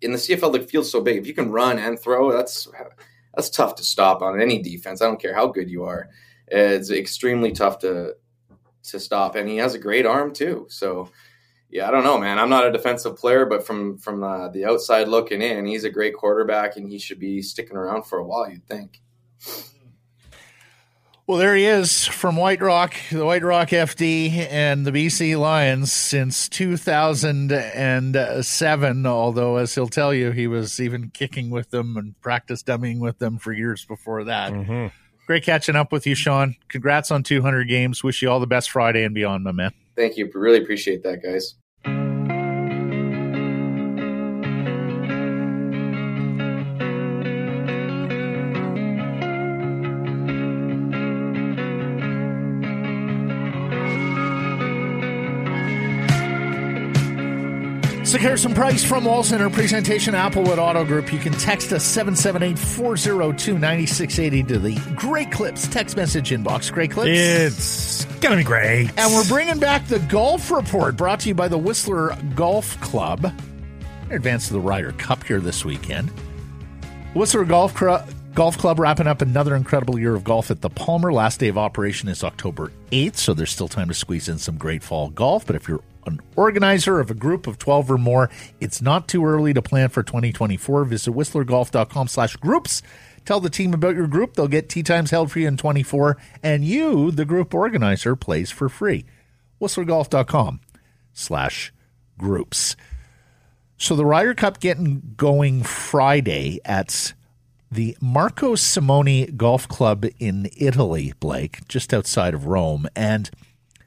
in the CFL, the field's so big. If you can run and throw, that's, that's tough to stop on any defense. I don't care how good you are. It's extremely tough to, to stop. And he has a great arm too. So, yeah, I don't know, man. I'm not a defensive player, but from from uh, the outside looking in, he's a great quarterback, and he should be sticking around for a while. You'd think. Well, there he is from White Rock, the White Rock FD, and the BC Lions since 2007. Although, as he'll tell you, he was even kicking with them and practice dummying with them for years before that. Mm-hmm. Great catching up with you, Sean. Congrats on 200 games. Wish you all the best Friday and beyond, my man. Thank you. Really appreciate that, guys. Sekeres and Price from Wall Center presentation Applewood Auto Group. You can text us 778-402-9680 to the Great Clips text message inbox. Great Clips. It's gonna be great. And we're bringing back the golf report brought to you by the Whistler Golf Club. In advance of the Ryder Cup here this weekend. Whistler Golf, Cru- Golf Club wrapping up another incredible year of golf at the Palmer. Last day of operation is October 8th, so there's still time to squeeze in some great fall golf. But if you're an organizer of a group of 12 or more, it's not too early to plan for 2024. Visit whistlergolf.com slash groups. Tell the team about your group. They'll get tee times held for you in 24, and you, the group organizer, plays for free. whistlergolf.com slash groups. So the Ryder Cup getting going Friday at the Marco Simone Golf Club in Italy, Blake, just outside of Rome. And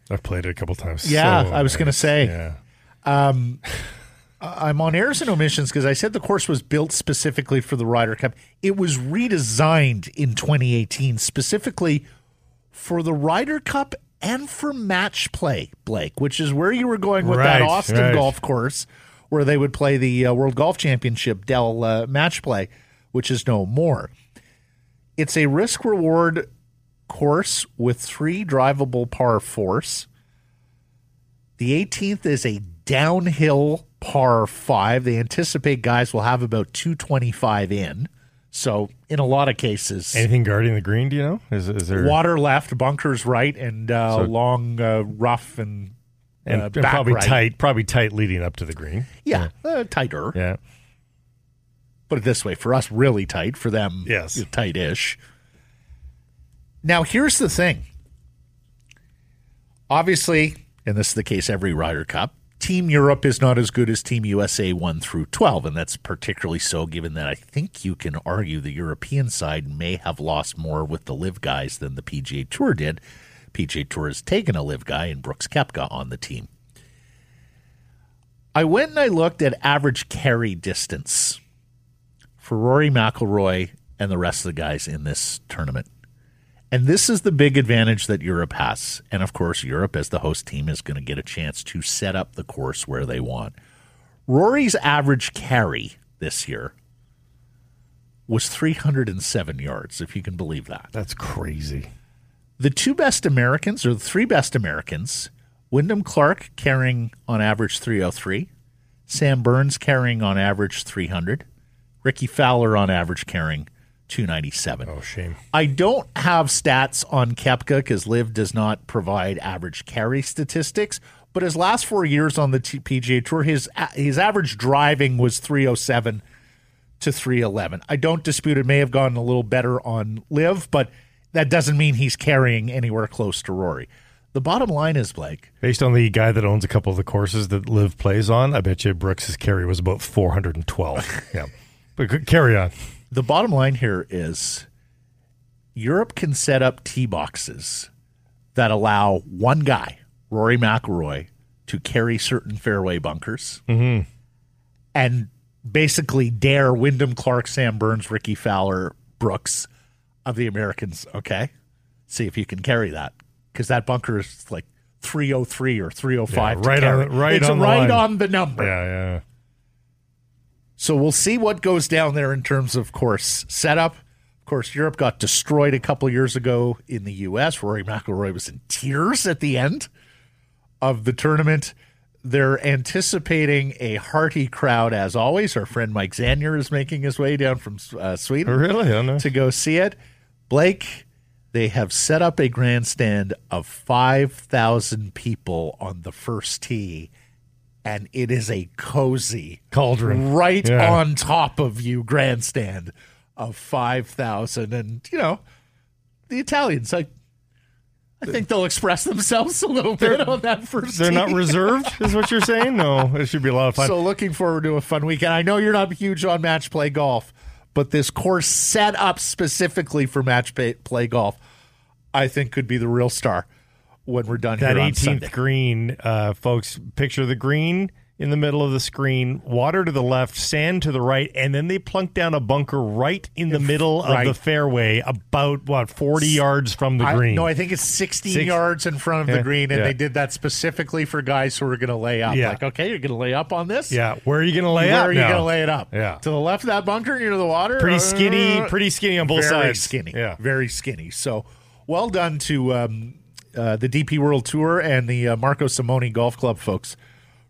I've played it a couple times. Yeah, So I was gonna say. Yeah. I'm on errors and omissions because I said the course was built specifically for the Ryder Cup. It was redesigned in 2018 specifically for the Ryder Cup and for match play, Blake, which is where you were going with that Austin right. golf course where they would play the uh, World Golf Championship Dell uh, match play, which is no more. It's a risk reward course with three drivable par fours. The 18th is a downhill par five. They anticipate guys will have about 225 in. So, in a lot of cases, Anything guarding the green? Do you know? Is, is there water left, bunkers right, and uh, So- long uh, rough and, and, uh, and probably right. tight, probably tight leading up to the green. Yeah, uh, tighter. Yeah. Put it this way: for us, really tight. For them, Yes. tight-ish. Now, here's the thing. Obviously, and this is the case every Ryder Cup. Team Europe is not as good as Team USA 1 through 12, and that's particularly so given that I think you can argue the European side may have lost more with the Liv guys than the PGA Tour did. PGA Tour has taken a Liv guy and Brooks Koepka on the team. I went and I looked at average carry distance for Rory McIlroy and the rest of the guys in this tournament. And this is the big advantage that Europe has. And of course, Europe, as the host team, is going to get a chance to set up the course where they want. Rory's average carry this year was 307 yards, if you can believe that. That's crazy. The two best Americans, or the three best Americans, Wyndham Clark carrying on average 303, Sam Burns carrying on average 300, Rickie Fowler on average carrying 297. Oh, shame. I don't have stats on Koepka because Liv does not provide average carry statistics. But his last four years on the T- PGA Tour, his his average driving was 307 to 311. I don't dispute it may have gone a little better on Liv, but that doesn't mean he's carrying anywhere close to Rory. The bottom line is, Blake, Based on the guy that owns a couple of the courses that Liv plays on, I bet you Brooks's carry was about 412. *laughs* yeah. But carry on. The bottom line here is Europe can set up tee boxes that allow one guy, Rory McIlroy, to carry certain fairway bunkers mm-hmm. and basically dare Wyndham Clark, Sam Burns, Rickie Fowler, Brooks of the Americans. Okay, see if you can carry that because that bunker is like 303 or 305 Yeah, right on right it's on the line. on the number Yeah, yeah. So we'll see what goes down there in terms of course setup. Of course, Europe got destroyed a couple years ago in the U.S. Rory McIlroy was in tears at the end of the tournament. They're anticipating a hearty crowd as always. Our friend Mike Zanier is making his way down from uh, Sweden Really? To go see it. Blake, they have set up a grandstand of 5,000 people on the first tee, and it is a cozy, Cauldron. right Yeah. on top of you grandstand of 5,000. And, you know, the Italians, I, I think they'll express themselves a little bit on that first They're not reserved, is what you're saying? No, it should be a lot of fun. So looking forward to a fun weekend. I know you're not huge on match play golf, but this course set up specifically for match play, play golf, I think could be the real star when we're done that here on 18th Sunday. green, uh, folks, picture the green in the middle of the screen, water to the left, sand to the right, and then they plunk down a bunker right in the middle of the fairway, about what forty yards from the I, green. no, I think it's 16 Six- yards in front of the green, and yeah. they did that specifically for guys who are going to lay up. Yeah. Like, okay, you're going to lay up on this? yeah, where are you going to lay Where up? Where are you going to lay it up? Yeah. To the left of that bunker near the water? Pretty Uh, skinny, pretty skinny on both very sides. skinny. Yeah. very skinny. So well done to um, uh, the DP World Tour and the uh, Marco Simone Golf Club folks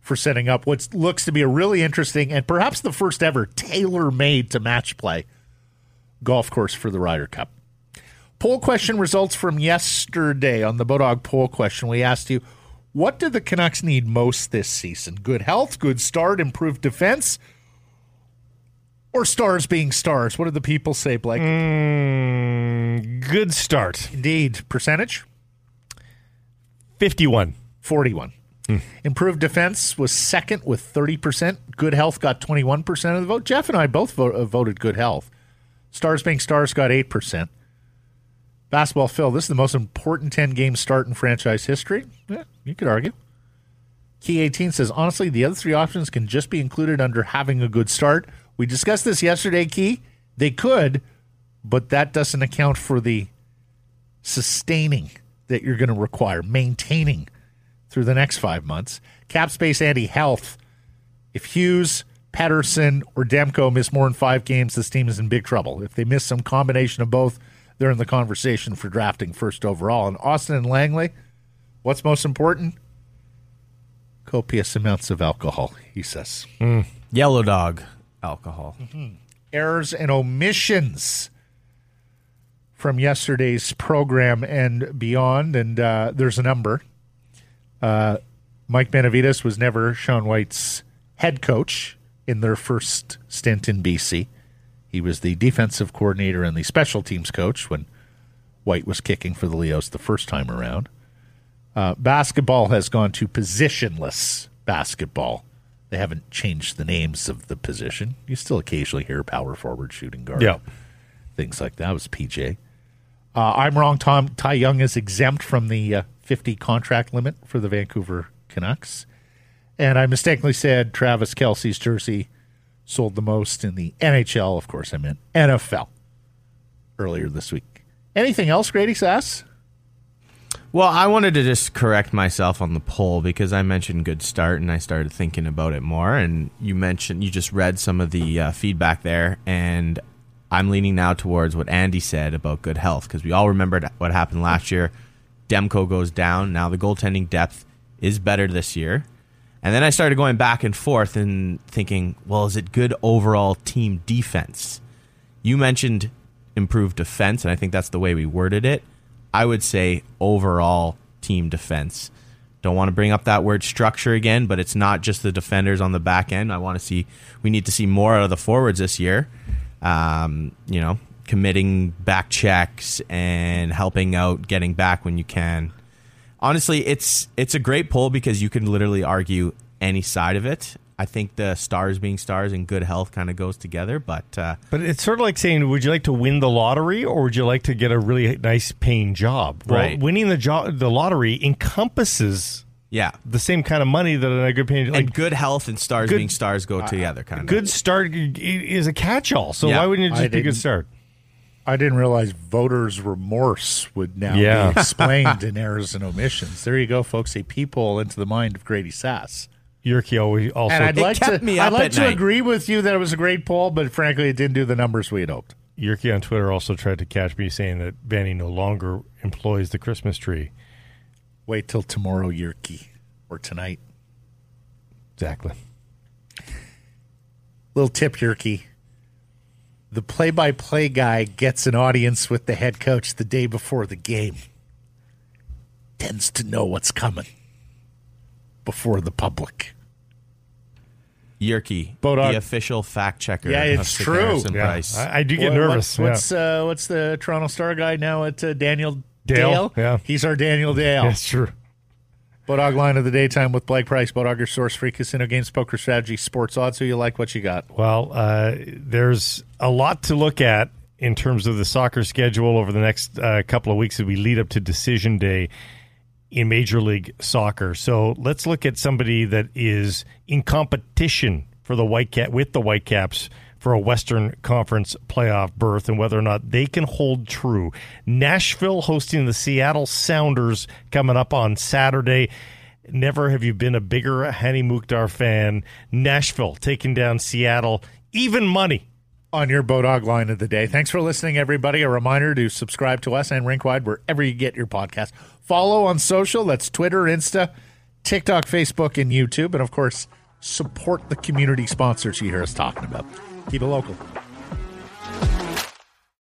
for setting up what looks to be a really interesting and perhaps the first ever tailor-made to match play golf course for the Ryder Cup. Poll question results from yesterday on the Bodog poll question. We asked you, what do the Canucks need most this season? Good health, good start, improved defense, or stars being stars? What did the people say, Blake? Mm, good start. Indeed. Percentage? 51. 41. Improved defense was second with 30%. Good health got 21% of the vote. Jeff and I both vote, uh, voted good health. Stars being stars got 8%. Basketball Phil, this is the most important 10 game start in franchise history. Yeah, you could argue. Key 18 says, honestly, the other three options can just be included under having a good start. We discussed this yesterday, Key. They could, but that doesn't account for the sustaining that you're going to require, maintaining through the next five months. Cap space anti health. If Hughes, Pettersson, or Demko miss more than five games, this team is in big trouble. If they miss some combination of both, they're in the conversation for drafting first overall. And Austin and Langley, what's most important? Copious amounts of alcohol, he says. Mm. Yellow dog alcohol. Mm-hmm. errors and omissions from yesterday's program and beyond. And uh, there's a number. Uh, Mike Benevides was never Sean Whyte's head coach in their first stint in BC. He was the defensive coordinator and the special teams coach when White was kicking for the Leos the first time around. Uh, basketball has gone to positionless basketball. They haven't changed the names of the position. You still occasionally hear power forward, shooting guard, Yeah. things like that. It was PJ. Uh, I'm wrong. Tom Ty Young is exempt from the uh, 50 contract limit for the Vancouver Canucks, and I mistakenly said Travis Kelce's jersey sold the most in the NHL. Of course, I meant NFL earlier this week. Anything else, Grady Sass? Well, I wanted to just correct myself on the poll because I mentioned good start and I started thinking about it more. And you mentioned, you just read some of the uh, feedback there. And I'm leaning now towards what Andy said about good health because we all remembered what happened last year. Demko goes down. Now the goaltending depth is better this year. And then I started going back and forth and thinking, well, is it good overall team defense? You mentioned improved defense, and I think that's the way we worded it. I would say overall team defense. Don't want to bring up that word structure again, but it's not just the defenders on the back end. I want to see, we need to see more out of the forwards this year. Um, you know, committing back checks and helping out getting back when you can. Honestly, it's it's a great poll because you can literally argue any side of it. I think the stars being stars and good health kind of goes together, but uh, But it's sort of like saying, would you like to win the lottery or would you like to get a really nice paying job? Well, Right. winning the job, the lottery encompasses yeah, the same kind of money that a good paying. and good health and stars Good- being stars go together, kind of. good start is a catch-all. So Yeah. why wouldn't it I just be a good start? I didn't realize voters' remorse would now Yeah. be explained in *laughs* errors and omissions. There you go, folks. A peephole into the mind of Grady Sass. Yurki always also. And I'd like kept to, me I'd like to night. agree with you that it was a great poll, but frankly, it didn't do the numbers we had hoped. Yurki on Twitter also tried to catch me saying that Vanny no longer employs the Christmas tree. Wait till tomorrow, Yerky, or tonight. Exactly. Little tip, Yerky. The play-by-play guy gets an audience with the head coach the day before the game. Tends to know what's coming before the public. Yerky, Bodog. the official fact checker. Yeah, it's true. Yeah, I, I do get What- nervous. What's yeah. what's, uh, what's the Toronto Star guy now at uh, Daniel Dale, yeah. He's our Daniel Dale. That's true. Bodog line of the daytime with Blake Price. Bodog, your source free casino games, poker strategy, sports odds. Who you like? What you got? Well, uh, there's a lot to look at in terms of the soccer schedule over the next uh, couple of weeks as we lead up to decision day in Major League Soccer. So let's look at somebody that is in competition for the White Cat with the Whitecaps for a Western Conference playoff berth and whether or not they can hold true. Nashville hosting the Seattle Sounders coming up on Saturday. Never have you been a bigger Hany Mukhtar fan. Nashville taking down Seattle. Even money. On your Bodog line of the day. Thanks for listening, everybody. A reminder to subscribe to us and Rinkwide wherever you get your podcast. Follow on social. That's Twitter, Insta, TikTok, Facebook, and YouTube. And of course, support the community sponsors you hear us talking about. Keep it local.